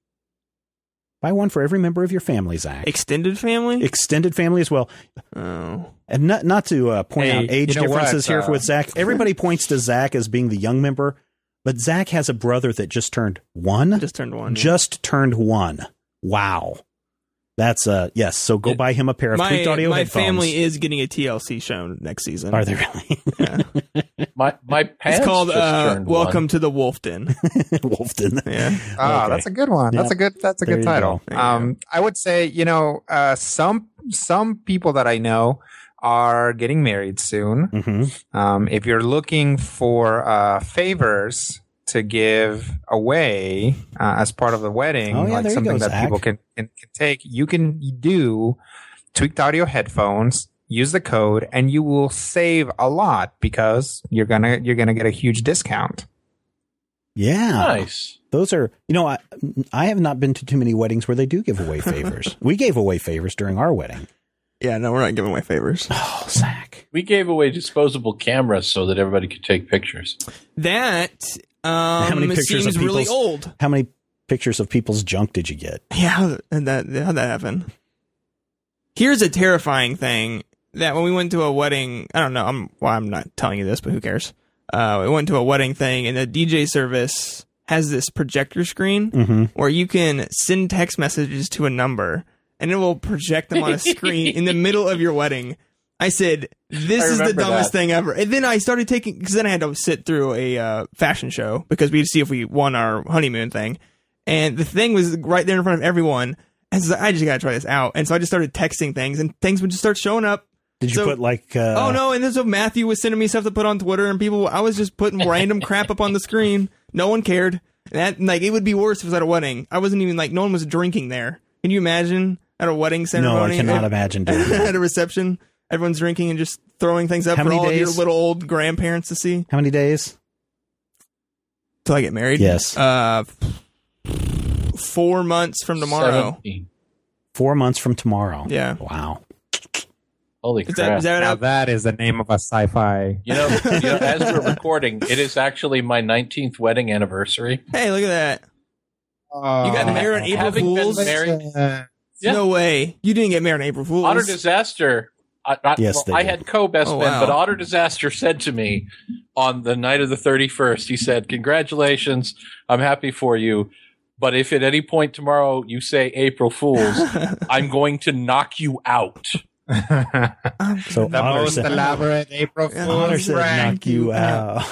Buy one for every member of your family, Zach. extended family. Extended family as well. oh. And not not to uh, point Hey, out age differences what, here uh, with Zach. Everybody points to Zach as being the young member, but Zach has a brother that just turned one. Just turned one. yeah. Just turned one. Wow. That's uh yes. So go Yeah. buy him a pair of my tweaked audio my headphones. family is getting a TLC show next season. Are they really? Yeah. [LAUGHS] My my pants It's called just uh, turned Welcome one. to the Wolf Den. Wolfden. [LAUGHS] [LAUGHS] Yeah. Oh, Okay. that's a good one. That's Yeah. a good. That's a There good title. go. There you Um, I would say you know uh, some some people that I know are getting married soon. hmm Um, if you're looking for uh, favors to give away uh, as part of the wedding, Oh, yeah, like something go, that Zach. people can, can can take, you can do tweaked audio headphones. Use the code, and you will save a lot because you're gonna you're gonna get a huge discount. Yeah. nice. Those are, you know, I, I have not been to too many weddings where they do give away favors. [LAUGHS] we gave away favors during our wedding. Yeah, no, we're not giving away favors. [LAUGHS] Oh, Zach. We gave away disposable cameras so that everybody could take pictures. That um, many pictures seems of really old. How many pictures of people's junk did you get? Yeah, how and that how'd that happen? Here's a terrifying thing that when we went to a wedding, I don't know. I'm well, I'm not telling you this, but who cares? Uh, we went to a wedding thing, and the DJ service has this projector screen Mm-hmm. where you can send text messages to a number, and it will project them on a screen in the [LAUGHS] middle of your wedding. I said, "This I is the dumbest that. thing ever." And then I started taking because then I had to sit through a uh, fashion show because we had to see if we won our honeymoon thing, and the thing was right there in front of everyone. And so I just gotta try this out, and so I just started texting things, and things would just start showing up. Did you put like, uh, oh no! And then so Matthew was sending me stuff to put on Twitter, and people. I was just putting random crap up on the screen. No one cared. That like it would be worse if it was at a wedding. I wasn't even like no one was drinking there. Can you imagine at a wedding ceremony. no, ceremony? I cannot at, imagine doing that. at a reception, everyone's drinking and just throwing things up How for many all of your little old grandparents to see How many days? till I get married. Yes. Uh, four months from tomorrow. 17. Four months from tomorrow. Yeah. Wow. Holy Is crap. that, is that Now out? that is the name of a sci-fi. you, know, you know, as we're recording, it is actually my 19th wedding anniversary. Hey, look at that! You got married on April Having been Fools? married- Uh, Yeah. No way! You didn't get married on April Fools. Otter Disaster. I, I, Yes, well, they I did. had co-best Oh, men, wow. but Otter Disaster said to me on the night of the 31st, he said, congratulations. I'm happy for you. But if at any point tomorrow you say April Fools, [LAUGHS] I'm going to knock you out. [LAUGHS] So the Otter most said, elaborate April Yeah. Fool's Otter said prank. knock you out.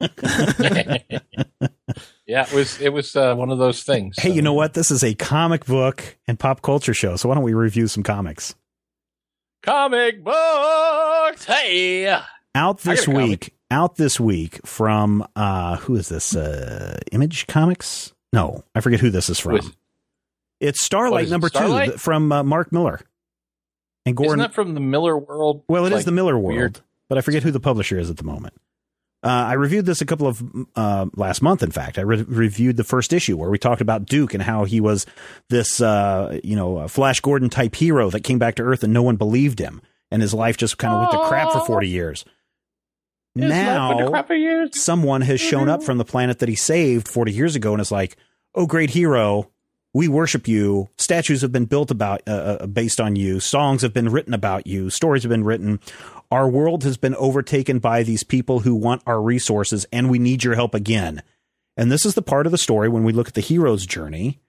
[LAUGHS] yeah, it was it was uh, one of those things. Hey, you know what? This is a comic book and pop culture show. So why don't we review some comics? Comic books. Hey, Out this got a comic. week. Out this week from uh who is this? Uh Image Comics? No, I forget who this is from. Was- it's Starlight it, number Starlight? two from uh, Mark Millar and Gordon. isn't that from the Millarworld? well, it is Like, the Millarworld, weird- but I forget who the publisher is at the moment. Uh, I reviewed this a couple of uh, last month. In fact, I re- reviewed the first issue where we talked about Duke and how he was this, uh, you know, Flash Gordon type hero that came back to Earth and no one believed him, and his life just kind of went to crap for forty years. His life went to now, crap for years. someone has shown up from the planet that he saved 40 years ago and is like, "Oh, great hero, we worship you. Statues have been built about uh, uh, based on you. Songs have been written about you. Stories have been written. Our world has been overtaken by these people who want our resources, and we need your help again." And this is the part of the story when we look at the hero's journey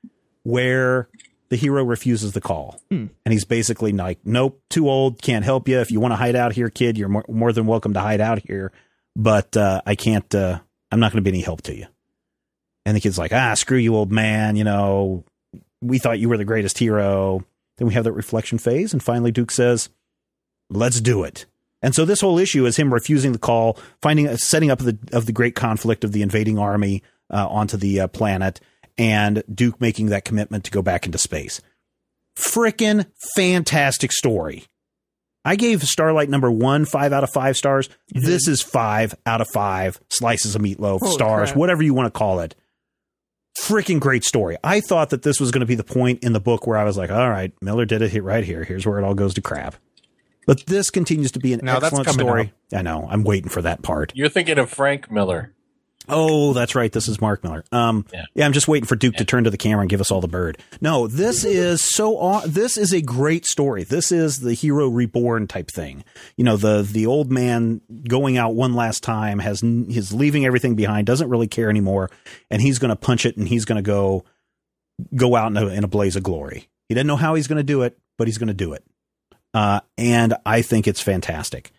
where the hero refuses the call. And he's basically like, nope, too old, can't help you. If you want to hide out here, kid, you're more, more than welcome to hide out here. But uh, I can't, uh, I'm not going to be any help to you. And the kid's like, ah, screw you, old man. You know, we thought you were the greatest hero. Then we have that reflection phase. And finally, Duke says, let's do it. And so this whole issue is him refusing the call, finding a setting up of the of the great conflict of the invading army uh, onto the uh, planet, and Duke making that commitment to go back into space. Frickin' fantastic story. I gave Starlight number one five out of five stars. This is five out of five slices of meatloaf, Holy stars, crap. whatever you want to call it. Freaking great story. I thought that this was going to be the point in the book where I was like, all right, Miller did it hit right here. Here's where it all goes to crap. But this continues to be an No, that's excellent coming story. I know. I'm waiting for that part. You're thinking of Frank Miller. Oh, that's right. This is Mark Millar. Um, Yeah. yeah. I'm just waiting for Duke to turn to the camera and give us all the bird. No, this is so. Aw- this is a great story. This is the hero reborn type thing. You know, the the old man going out one last time has he's leaving everything behind, doesn't really care anymore, and he's going to punch it and he's going to go go out in a, in a blaze of glory. He doesn't know how he's going to do it, but he's going to do it. Uh, and I think it's fantastic.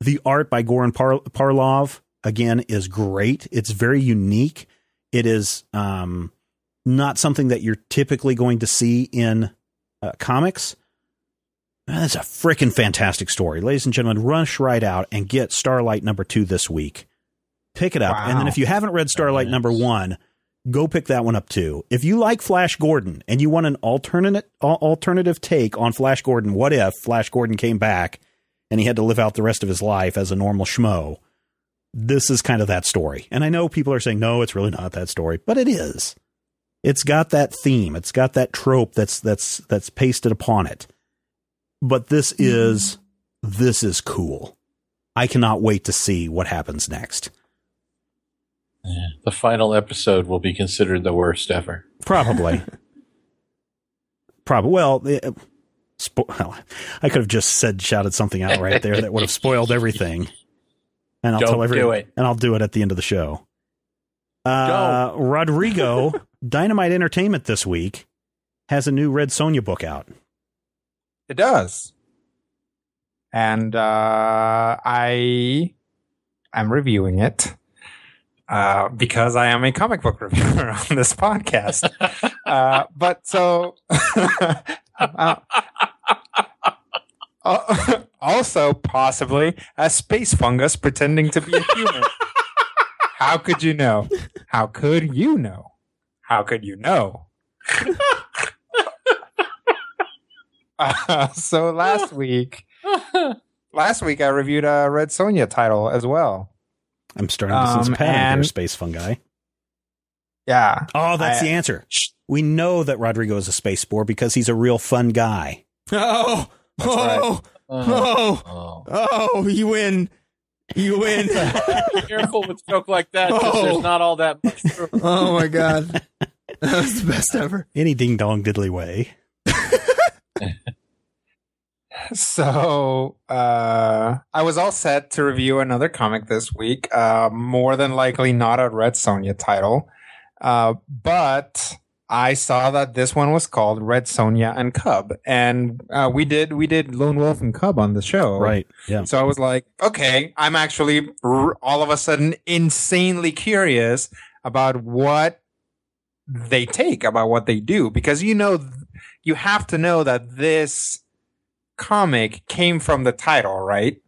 The art by Goran Par- Parlov again is great. It's very unique. It is um, not something that you're typically going to see in uh, comics. That's a freaking fantastic story. Ladies and gentlemen, rush right out and get Starlight number two this week. Pick it up. And then if you haven't read Starlight nice. number one, go pick that one up too. If you like Flash Gordon and you want an alternate alternative take on Flash Gordon, what if Flash Gordon came back and he had to live out the rest of his life as a normal schmo? This is kind of that story. And I know people are saying no, it's really not that story, but it is. It's got that theme. It's got that trope that's that's that's pasted upon it. But this is this is cool. I cannot wait to see what happens next. The final episode will be considered the worst ever. Probably. Probably. Well, uh, spo- well, I could have just said shouted something out right there that would have spoiled everything. And I'll Don't tell every, do it. and I'll do it at the end of the show. Uh, Rodrigo [LAUGHS] Dynamite Entertainment this week has a new Red Sonja book out. It does. And uh, I am reviewing it uh, because I am a comic book reviewer [LAUGHS] on this podcast. [LAUGHS] uh, but so. [LAUGHS] uh, also, possibly a space fungus pretending to be a human. How could you know? How could you know? How could you know? Uh, so last week, last week I reviewed a Red Sonja title as well. I'm starting to sense a Um, pattern here, space fungi. Yeah, Oh, that's I- the answer. We know that Rodrigo is a space spore because he's a real fun guy. [LAUGHS] Oh, That's oh, oh, Oh. oh, you win. You win. [LAUGHS] Be careful with a joke like that because Oh. there's not all that much truth. oh my god. [LAUGHS] That was the best ever. Any ding dong diddly way. [LAUGHS] So uh, I was all set to review another comic this week. Uh, more than likely not a Red Sonja title, uh, but I saw that this one was called Red Sonja and Cub, and uh, we did we did Lone Wolf and Cub on the show, Right. Yeah. So I was like, okay, I'm actually r- all of a sudden insanely curious about what they take, about what they do, because you know, you have to know that this comic came from the title, right?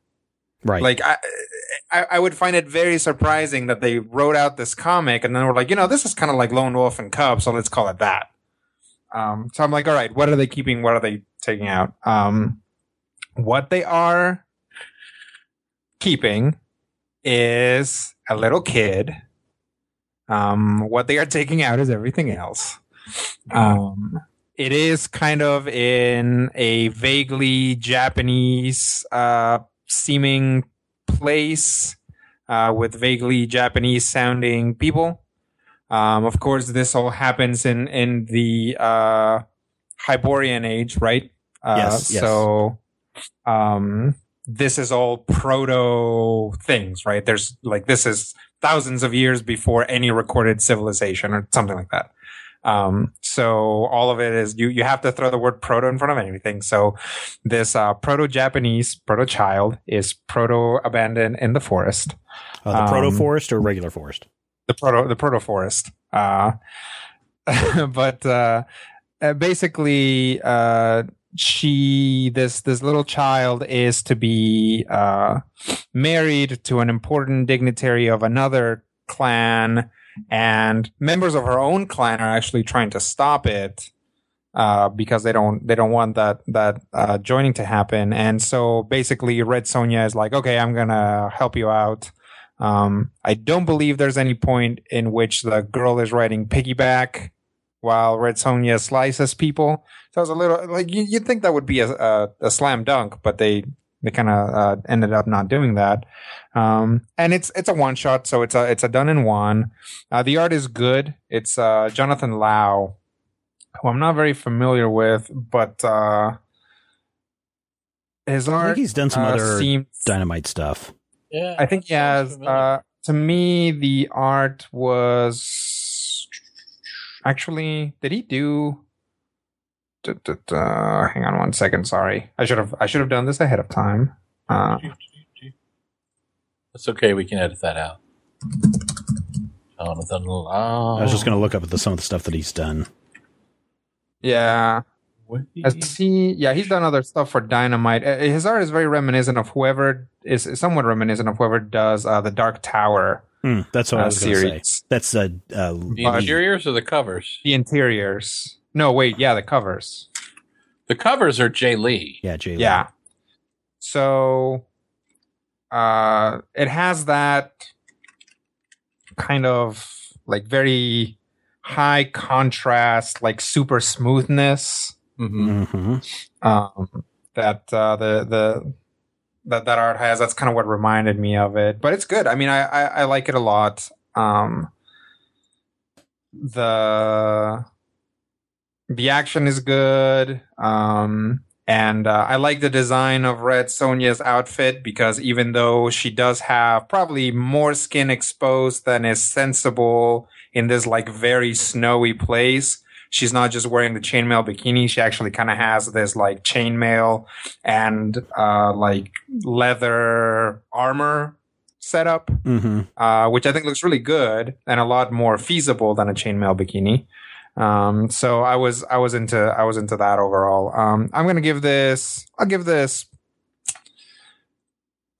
Right. Like I, I, I would find it very surprising that they wrote out this comic and then we're like, you know, this is kind of like Lone Wolf and Cub, so let's call it that. Um, so I'm like, all right, what are they keeping? What are they taking out? Um, what they are keeping is a little kid. Um, what they are taking out is everything else. Um, it is kind of in a vaguely Japanese uh, seeming place uh, with vaguely Japanese sounding people. Um, of course, this all happens in in the uh, Hyborian age, right? Uh, Yes, yes. So, um, this is all proto things, right? There's like this is thousands of years before any recorded civilization or something like that. Um, so all of it is you, you have to throw the word proto in front of anything. So this, uh, proto Japanese, proto child is proto abandoned in the forest. Uh, the um, proto forest or regular forest? The proto, the proto forest. Uh, [LAUGHS] but, uh, uh, basically, uh, she, this, this little child is to be, uh, married to an important dignitary of another clan and members of her own clan are actually trying to stop it uh, because they don't they don't want that that uh, joining to happen. And so basically, Red Sonja is like, okay, I'm gonna help you out. Um, I don't believe there's any point in which the girl is riding piggyback while Red Sonja slices people. So it's a little like you, would think that would be a, a, a slam dunk, but they they kind of uh, ended up not doing that. Um, and it's it's a one shot, so it's a it's a done in one. Uh, the art is good. It's uh, Jonathan Lau who I'm not very familiar with, but uh, his art. I think he's done some uh, other seems, dynamite stuff. Yeah, I think he has. Uh, to me, the art was actually. Did he do? Da, da, da, hang on one second. Sorry, I should have. I should have done this ahead of time. Uh, That's okay. We can edit that out. Jonathan Lau. I was just going to look up at the, some of the stuff that he's done. Yeah. Has he, yeah, he's done other stuff for Dynamite. Uh, His art is very reminiscent of whoever is somewhat reminiscent of whoever does uh, the Dark Tower. Hmm, that's what I uh, was going to say. series. That's uh, uh, The interiors or the covers? The interiors. No, wait, yeah, the covers. The covers are Jae Lee. yeah, Jae. Lee. Yeah. So, uh, it has that kind of like very high contrast, like super smoothness. Mm-hmm. Mhm. um, that uh, the the that that art has. That's kind of what reminded me of it. But it's good. I mean, I I, I like it a lot. Um, the the action is good. Um, and uh, I like the design of Red Sonja's outfit because even though she does have probably more skin exposed than is sensible in this like very snowy place, she's not just wearing the chainmail bikini. She actually kind of has this like chainmail and uh, like leather armor setup, Mhm. uh, which I think looks really good and a lot more feasible than a chainmail bikini. Um, so I was I was into I was into that overall. Um, I'm gonna give this I'll give this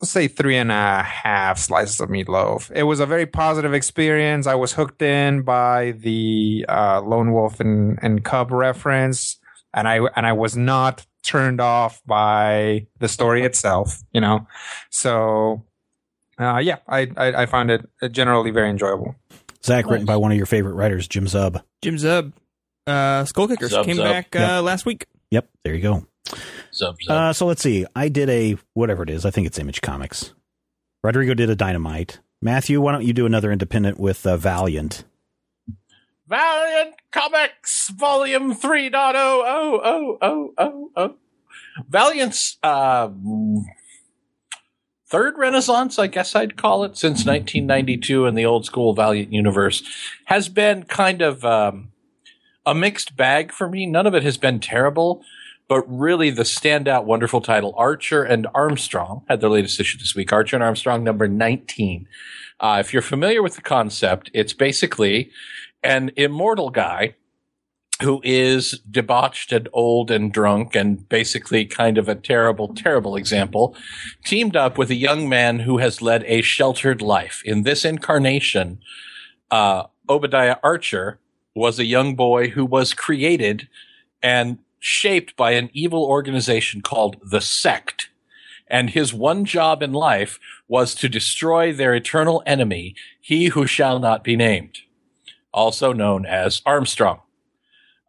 let's say three and a half slices of meatloaf. It was a very positive experience. I was hooked in by the uh, Lone Wolf and, and Cub reference, and I and I was not turned off by the story itself. You know, so uh, yeah, I, I I found it generally very enjoyable. Zach, written by one of your favorite writers, Jim Zub. Jim Zub, uh, Skull Kickers Zub, came Zub. back uh, Yep. last week. Yep, there you go. Zub, zub. Uh, so let's see. I did a whatever it is. I think it's Image Comics. Rodrigo did a Dynamite. Matthew, why don't you do another independent with uh, Valiant? Valiant Comics Volume 3.0. Oh, oh, oh, oh, oh. Valiant's uh, third renaissance, I guess I'd call it, since 1992 in the old school Valiant universe, has been kind of um, a mixed bag for me. None of it has been terrible, but really the standout wonderful title, Archer and Armstrong, had their latest issue this week. Archer and Armstrong, number 19. Uh, if you're familiar with the concept, it's basically an immortal guy who is debauched and old and drunk and basically kind of a terrible, terrible example, teamed up with a young man who has led a sheltered life. In this incarnation, uh, Obadiah Archer was a young boy who was created and shaped by an evil organization called the Sect. And his one job in life was to destroy their eternal enemy, he who shall not be named, also known as Armstrong.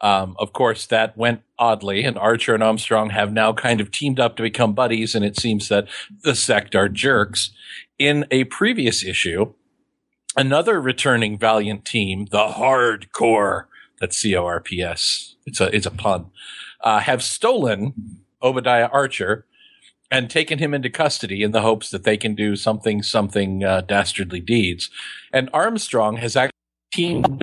Um, of course, that went oddly, and Archer and Armstrong have now kind of teamed up to become buddies, and it seems that the sect are jerks. In a previous issue, another returning Valiant team, the H.A.R.D. Corps, that's C O R P S, it's a, it's a pun, uh, have stolen Obadiah Archer and taken him into custody in the hopes that they can do something, something uh, dastardly deeds. And Armstrong has actually teamed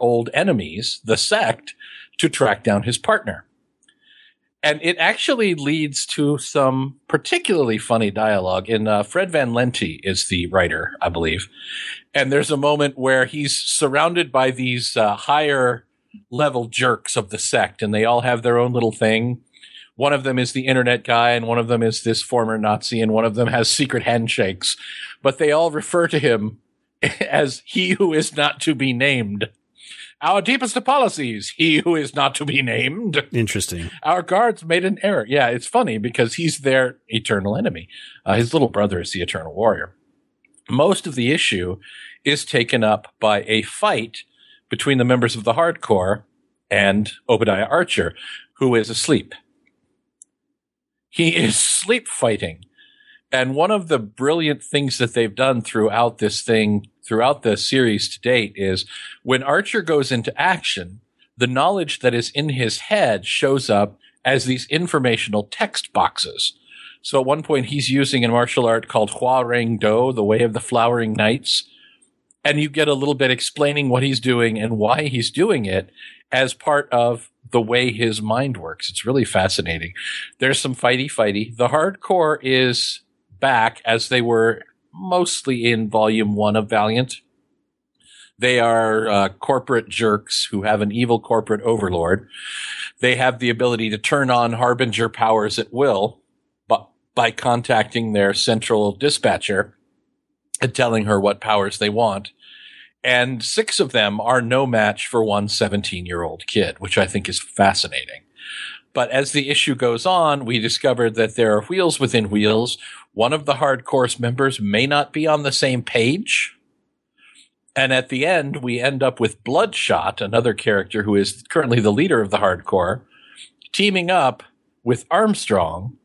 old enemies, the sect, to track down his partner. And it actually leads to some particularly funny dialogue. In uh, Fred Van Lente is the writer, I believe, and there's a moment where he's surrounded by these uh, higher level jerks of the sect, and they all have their own little thing. One of them is the internet guy, and one of them is this former Nazi, and one of them has secret handshakes. But they all refer to him [LAUGHS] as he who is not to be named. Our deepest apologies, he who is not to be named. Interesting. Our guards made an error. Yeah, it's funny because he's their eternal enemy. Uh, his little brother is the eternal warrior. Most of the issue is taken up by a fight between the members of the H.A.R.D. Corps and Obadiah Archer, who is asleep. He is sleep fighting. And one of the brilliant things that they've done throughout this thing, throughout the series to date, is when Archer goes into action, the knowledge that is in his head shows up as these informational text boxes. So at one point, he's using a martial art called Hua Reng Do, the Way of the Flowering Knights. And you get a little bit explaining what he's doing and why he's doing it as part of the way his mind works. It's really fascinating. There's some fighty fighty. The H.A.R.D. Corps is back as they were mostly in volume one of Valiant. They are uh, corporate jerks who have an evil corporate overlord. They have the ability to turn on harbinger powers at will, but by contacting their central dispatcher and telling her what powers they want. And six of them are no match for one 17 year old kid, which I think is fascinating. But as the issue goes on, we discovered that there are wheels within wheels. One of the H.A.R.D. Corps members may not be on the same page. And at the end, we end up with Bloodshot, another character who is currently the leader of the H.A.R.D. Corps, teaming up with Armstrong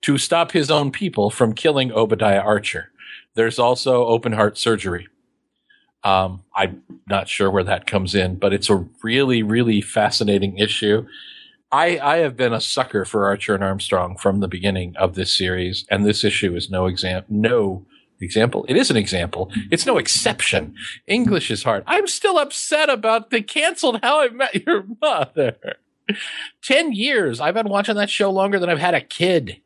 to stop his own people from killing Obadiah Archer. There's also open heart surgery. Um, I'm not sure where that comes in, but it's a really, really fascinating issue. I, I have been a sucker for Archer and Armstrong from the beginning of this series, and this issue is no example. No example. It is an example. It's no exception. English is hard. I'm still upset about they canceled How I Met Your Mother. Ten years. I've been watching that show longer than I've had a kid.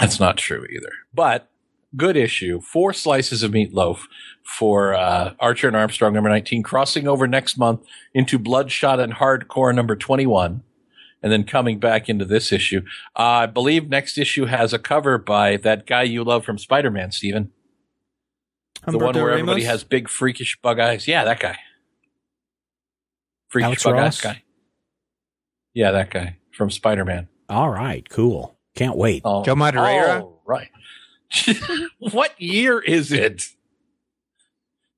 That's not true either. But good issue. Four slices of meatloaf for uh, Archer and Armstrong number 19, crossing over next month into Bloodshot and H.A.R.D. Corps number 21, and then coming back into this issue. Uh, I believe next issue has a cover by that guy you love from Spider Man, Steven. The one where everybody has big freakish bug eyes. Yeah, that guy. Freakish Alex bug Ross? eyes guy. Yeah, that guy from Spider Man. All right, cool. Can't wait. Oh, Joe Madureira? Oh, right. [LAUGHS] what year is it?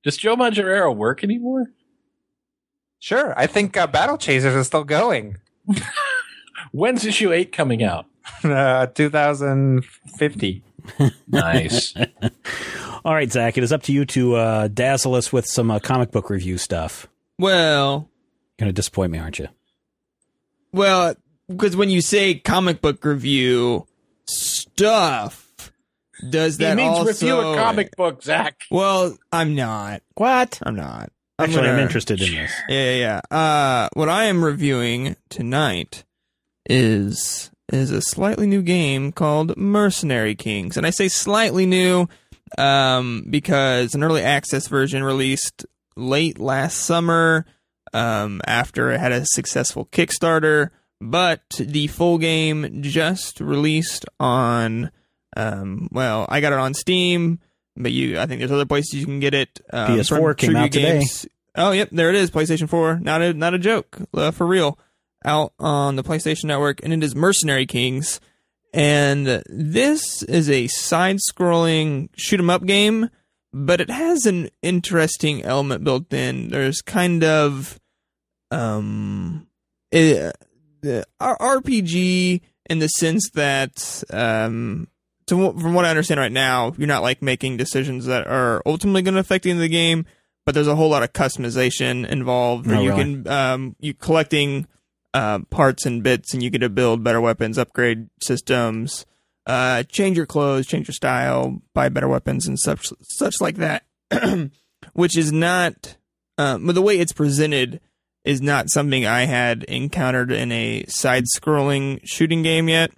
Does Joe Madureira work anymore? Sure. I think uh, Battle Chasers is still going. [LAUGHS] When's issue eight coming out? [LAUGHS] Uh, 2050. Nice. All right, Zach, it is up to you to uh, dazzle us with some uh, comic book review stuff. Well, you're Going to disappoint me, aren't you? well, because when you say comic book review stuff, does he that means also? review a comic book, Zach. Well, I'm not. What? I'm not. Actually, I'm gonna- interested in this. [LAUGHS] Yeah, yeah, yeah. Uh, what I am reviewing tonight is is a slightly new game called Mercenary Kings, and I say slightly new um, because an early access version released late last summer um, after it had a successful Kickstarter, but the full game just released on. Um, well, I got it on Steam, but you, I think there's other places you can get it. Um, PS4 from came out today. Games. Oh, yep, there it is. PlayStation 4. Not a not a joke, uh, for real. Out on the PlayStation Network, and it is Mercenary Kings. And this is a side-scrolling shoot 'em up game, but it has an interesting element built in. There's kind of um, it, the RPG in the sense that um, to, from what I understand right now, you're not like making decisions that are ultimately going to affect the end of the game, but there's a whole lot of customization involved. Where Oh, you really? can um, you collecting uh, parts and bits, and you get to build better weapons, upgrade systems, uh, change your clothes, change your style, buy better weapons, and such such like that. [CLEARS THROAT] Which is not, um, but the way it's presented is not something I had encountered in a side-scrolling shooting game yet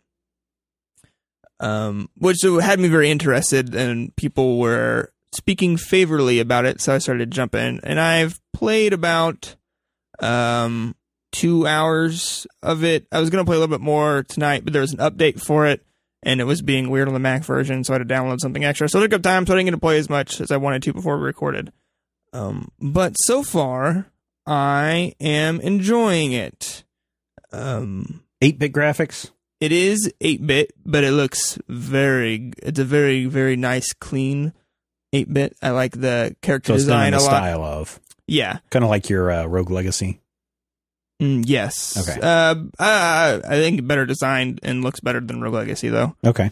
um, which had me very interested, and people were speaking favorably about it, so I started jumping. And I've played about um, two hours of it. I was going to play a little bit more tonight, but there was an update for it, and it was being weird on the Mac version, so I had to download something extra. So it took up time, so I didn't get to play as much as I wanted to before we recorded. Um, but so far, I am enjoying it. Um, 8 bit graphics? It is 8 bit, but it looks very, it's a very, very nice, clean 8 bit. I like the character So it's done in design the a lot. style of. Yeah. Kind of like your uh, Rogue Legacy. Mm, yes. Okay. Uh, I, I think better designed and looks better than Rogue Legacy, though. Okay.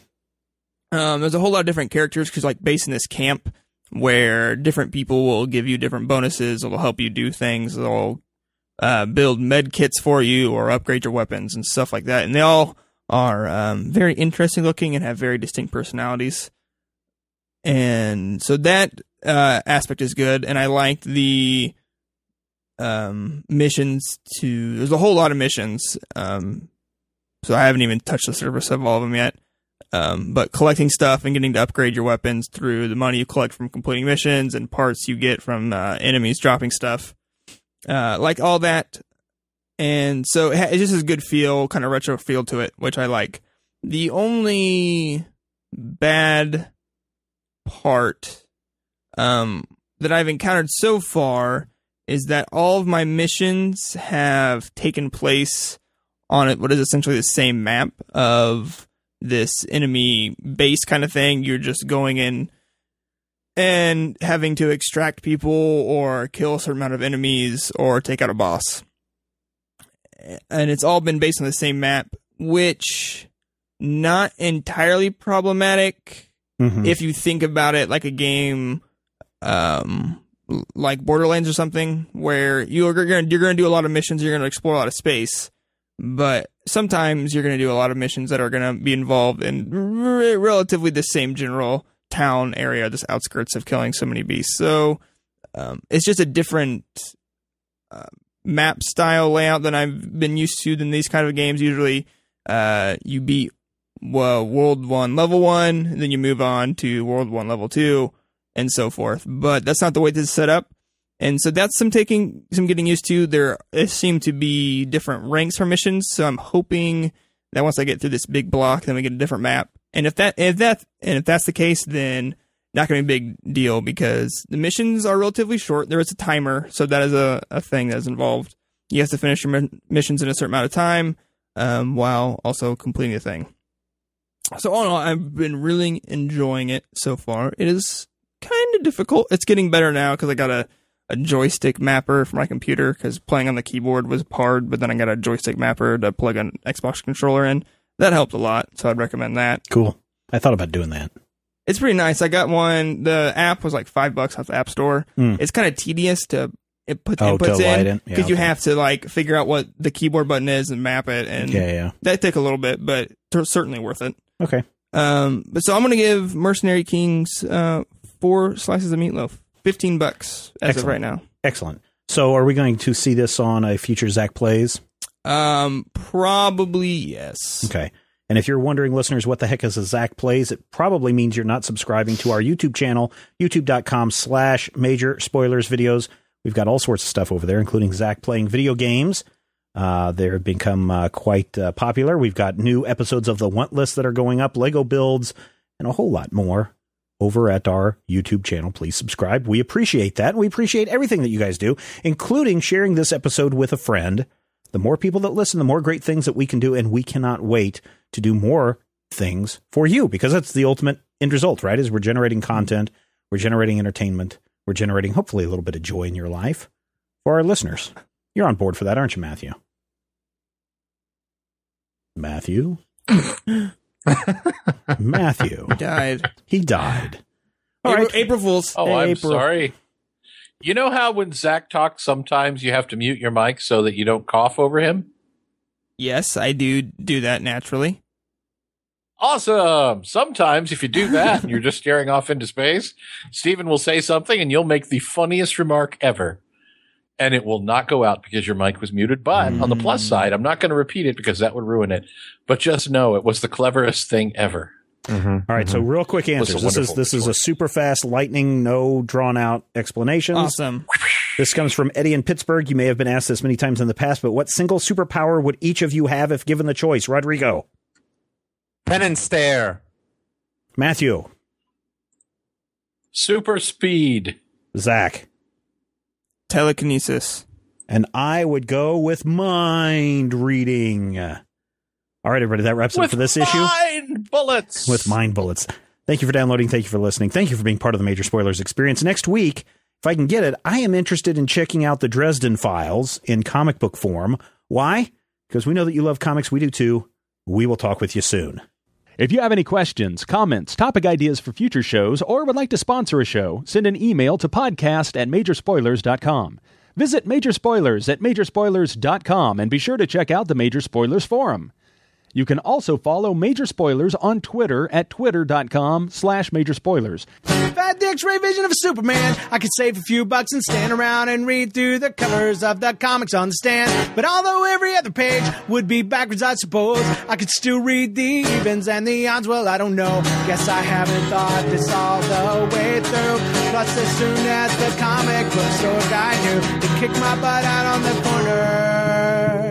Um, there's a whole lot of different characters because, like, based in this camp where different people will give you different bonuses, it'll help you do things, they'll uh, build med kits for you or upgrade your weapons and stuff like that. And they all are um, very interesting looking and have very distinct personalities. And so that uh, aspect is good. And I liked the um, missions to. There's a whole lot of missions. Um, so I haven't even touched the surface of all of them yet. Um, but collecting stuff and getting to upgrade your weapons through the money you collect from completing missions and parts you get from uh, enemies dropping stuff, uh, like all that. And so it, just has a good feel, kind of retro feel to it, which I like. The only bad part um, that I've encountered so far is that all of my missions have taken place on it, what is essentially the same map of this enemy base kind of thing. You're just going in and having to extract people or kill a certain amount of enemies or take out a boss. And it's all been based on the same map, which not entirely problematic Mhm. if you think about it like a game um like Borderlands or something where you're going to you're going to do a lot of missions you're going to explore a lot of space but sometimes you're going to do a lot of missions that are going to be involved in re- relatively the same general town area this outskirts of killing so many beasts so um, it's just a different uh, map style layout than I've been used to than these kind of games usually uh, you beat well, World One Level One, then you move on to World One Level Two, and so forth. But that's not the way this is set up, and so that's some taking some getting used to. There seem to be different ranks for missions, so I'm hoping that once I get through this big block, then we get a different map. And if that if that and if that's the case, then not going to be a big deal because the missions are relatively short. There is a timer, so that is a, a thing that is involved. You have to finish your missions in a certain amount of time um, while also completing the thing. So all in all, I've been really enjoying it so far. It is kind of difficult. It's getting better now because I got a, a joystick mapper for my computer because playing on the keyboard was hard, but then I got a joystick mapper to plug an Xbox controller in. That helped a lot, so I'd recommend that. Cool. I thought about doing that. It's pretty nice. I got one. The app was like five bucks off the App Store. Hmm. It's kind of tedious to it put Oh, inputs in because Yeah, you have to like figure out what the keyboard button is and map it, and Yeah, yeah. that take a little bit, but t- certainly worth it. Okay. Um, but so I'm gonna give Mercenary Kings uh four slices of meatloaf, fifteen bucks as Excellent. of right now. Excellent. So, are we going to see this on a future Zach Plays? Um, probably yes. Okay. And if you're wondering, listeners, what the heck is a Zach Plays, it probably means you're not subscribing to our YouTube channel, youtube.com slash major spoilers videos. We've got all sorts of stuff over there, including Zach playing video games. Uh, they've become uh, quite uh, popular. We've got new episodes of the Want List that are going up, Lego builds, and a whole lot more over at our YouTube channel. Please subscribe. We appreciate that. We appreciate everything that you guys do, including sharing this episode with a friend. The more people that listen, the more great things that we can do, and we cannot wait to do more things for you because that's the ultimate end result, right? Is we're generating content, we're generating entertainment, we're generating hopefully a little bit of joy in your life for our listeners. You're on board for that, aren't you, Matthew? Matthew? [LAUGHS] Matthew. He died. He died. All April, right. April Fools. Oh, I'm sorry. You know how when Zach talks, sometimes you have to mute your mic so that you don't cough over him? Yes, I do do that naturally. Awesome. Sometimes if you do that and you're just [LAUGHS] staring off into space, Steven will say something and you'll make the funniest remark ever. And it will not go out because your mic was muted. But on the plus mm. side, I'm not going to repeat it because that would ruin it. But just know it was the cleverest thing ever. All right, so real quick answers. This is wonderful this is a super fast lightning, no drawn out explanations. Awesome. This comes from Eddie in Pittsburgh. You may have been asked this many times in the past, but what single superpower would each of you have if given the choice? Rodrigo. Pen and stare. Matthew, Super speed. Zach, Telekinesis. and I would go with mind reading. All right, everybody, that wraps it up for this issue. mind bullets. with mind bullets. Thank you for downloading. Thank you for listening. Thank you for being part of the Major Spoilers experience. Next week, if I can get it, I am interested in checking out the Dresden Files in comic book form. Why? Because we know that you love comics. We do too. We will talk with you soon. If you have any questions, comments, topic ideas for future shows, or would like to sponsor a show, send an email to podcast at majorspoilers.com. Visit Major Spoilers at majorspoilers.com and be sure to check out the Major Spoilers Forum. You can also follow Major Spoilers on Twitter at twitter.com slash major spoilers. Fat X-ray vision of Superman. I could save a few bucks and stand around and read through the covers of the comics on the stand. But although every other page would be backwards, I suppose I could still read the evens and the odds. Well, I don't know. Guess I haven't thought this all the way through. Plus, as soon as the comic book store guy knew to kick my butt out on the corner.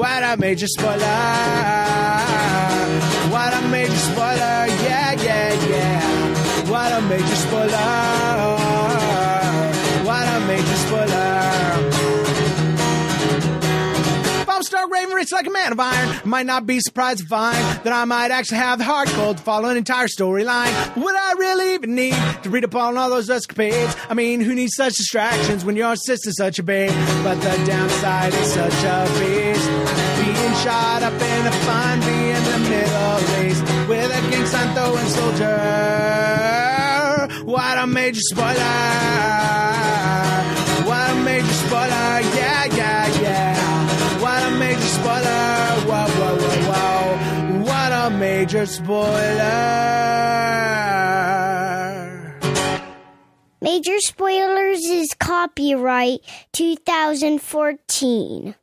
What a major spoiler! What a major spoiler! Yeah, yeah, yeah! What a major spoiler! I'm stark raving rich like a man of iron, might not be surprised to find that I might actually have the hard code to follow an entire storyline. Would I really even need to read up on all those escapades? I mean, who needs such distractions when your sister's such a babe? But the downside is such a beast. Being shot up in a fun, be in the Middle East with a gang sign throwing soldier. What a major spoiler! Major spoiler! Major Spoilers is copyright 2014.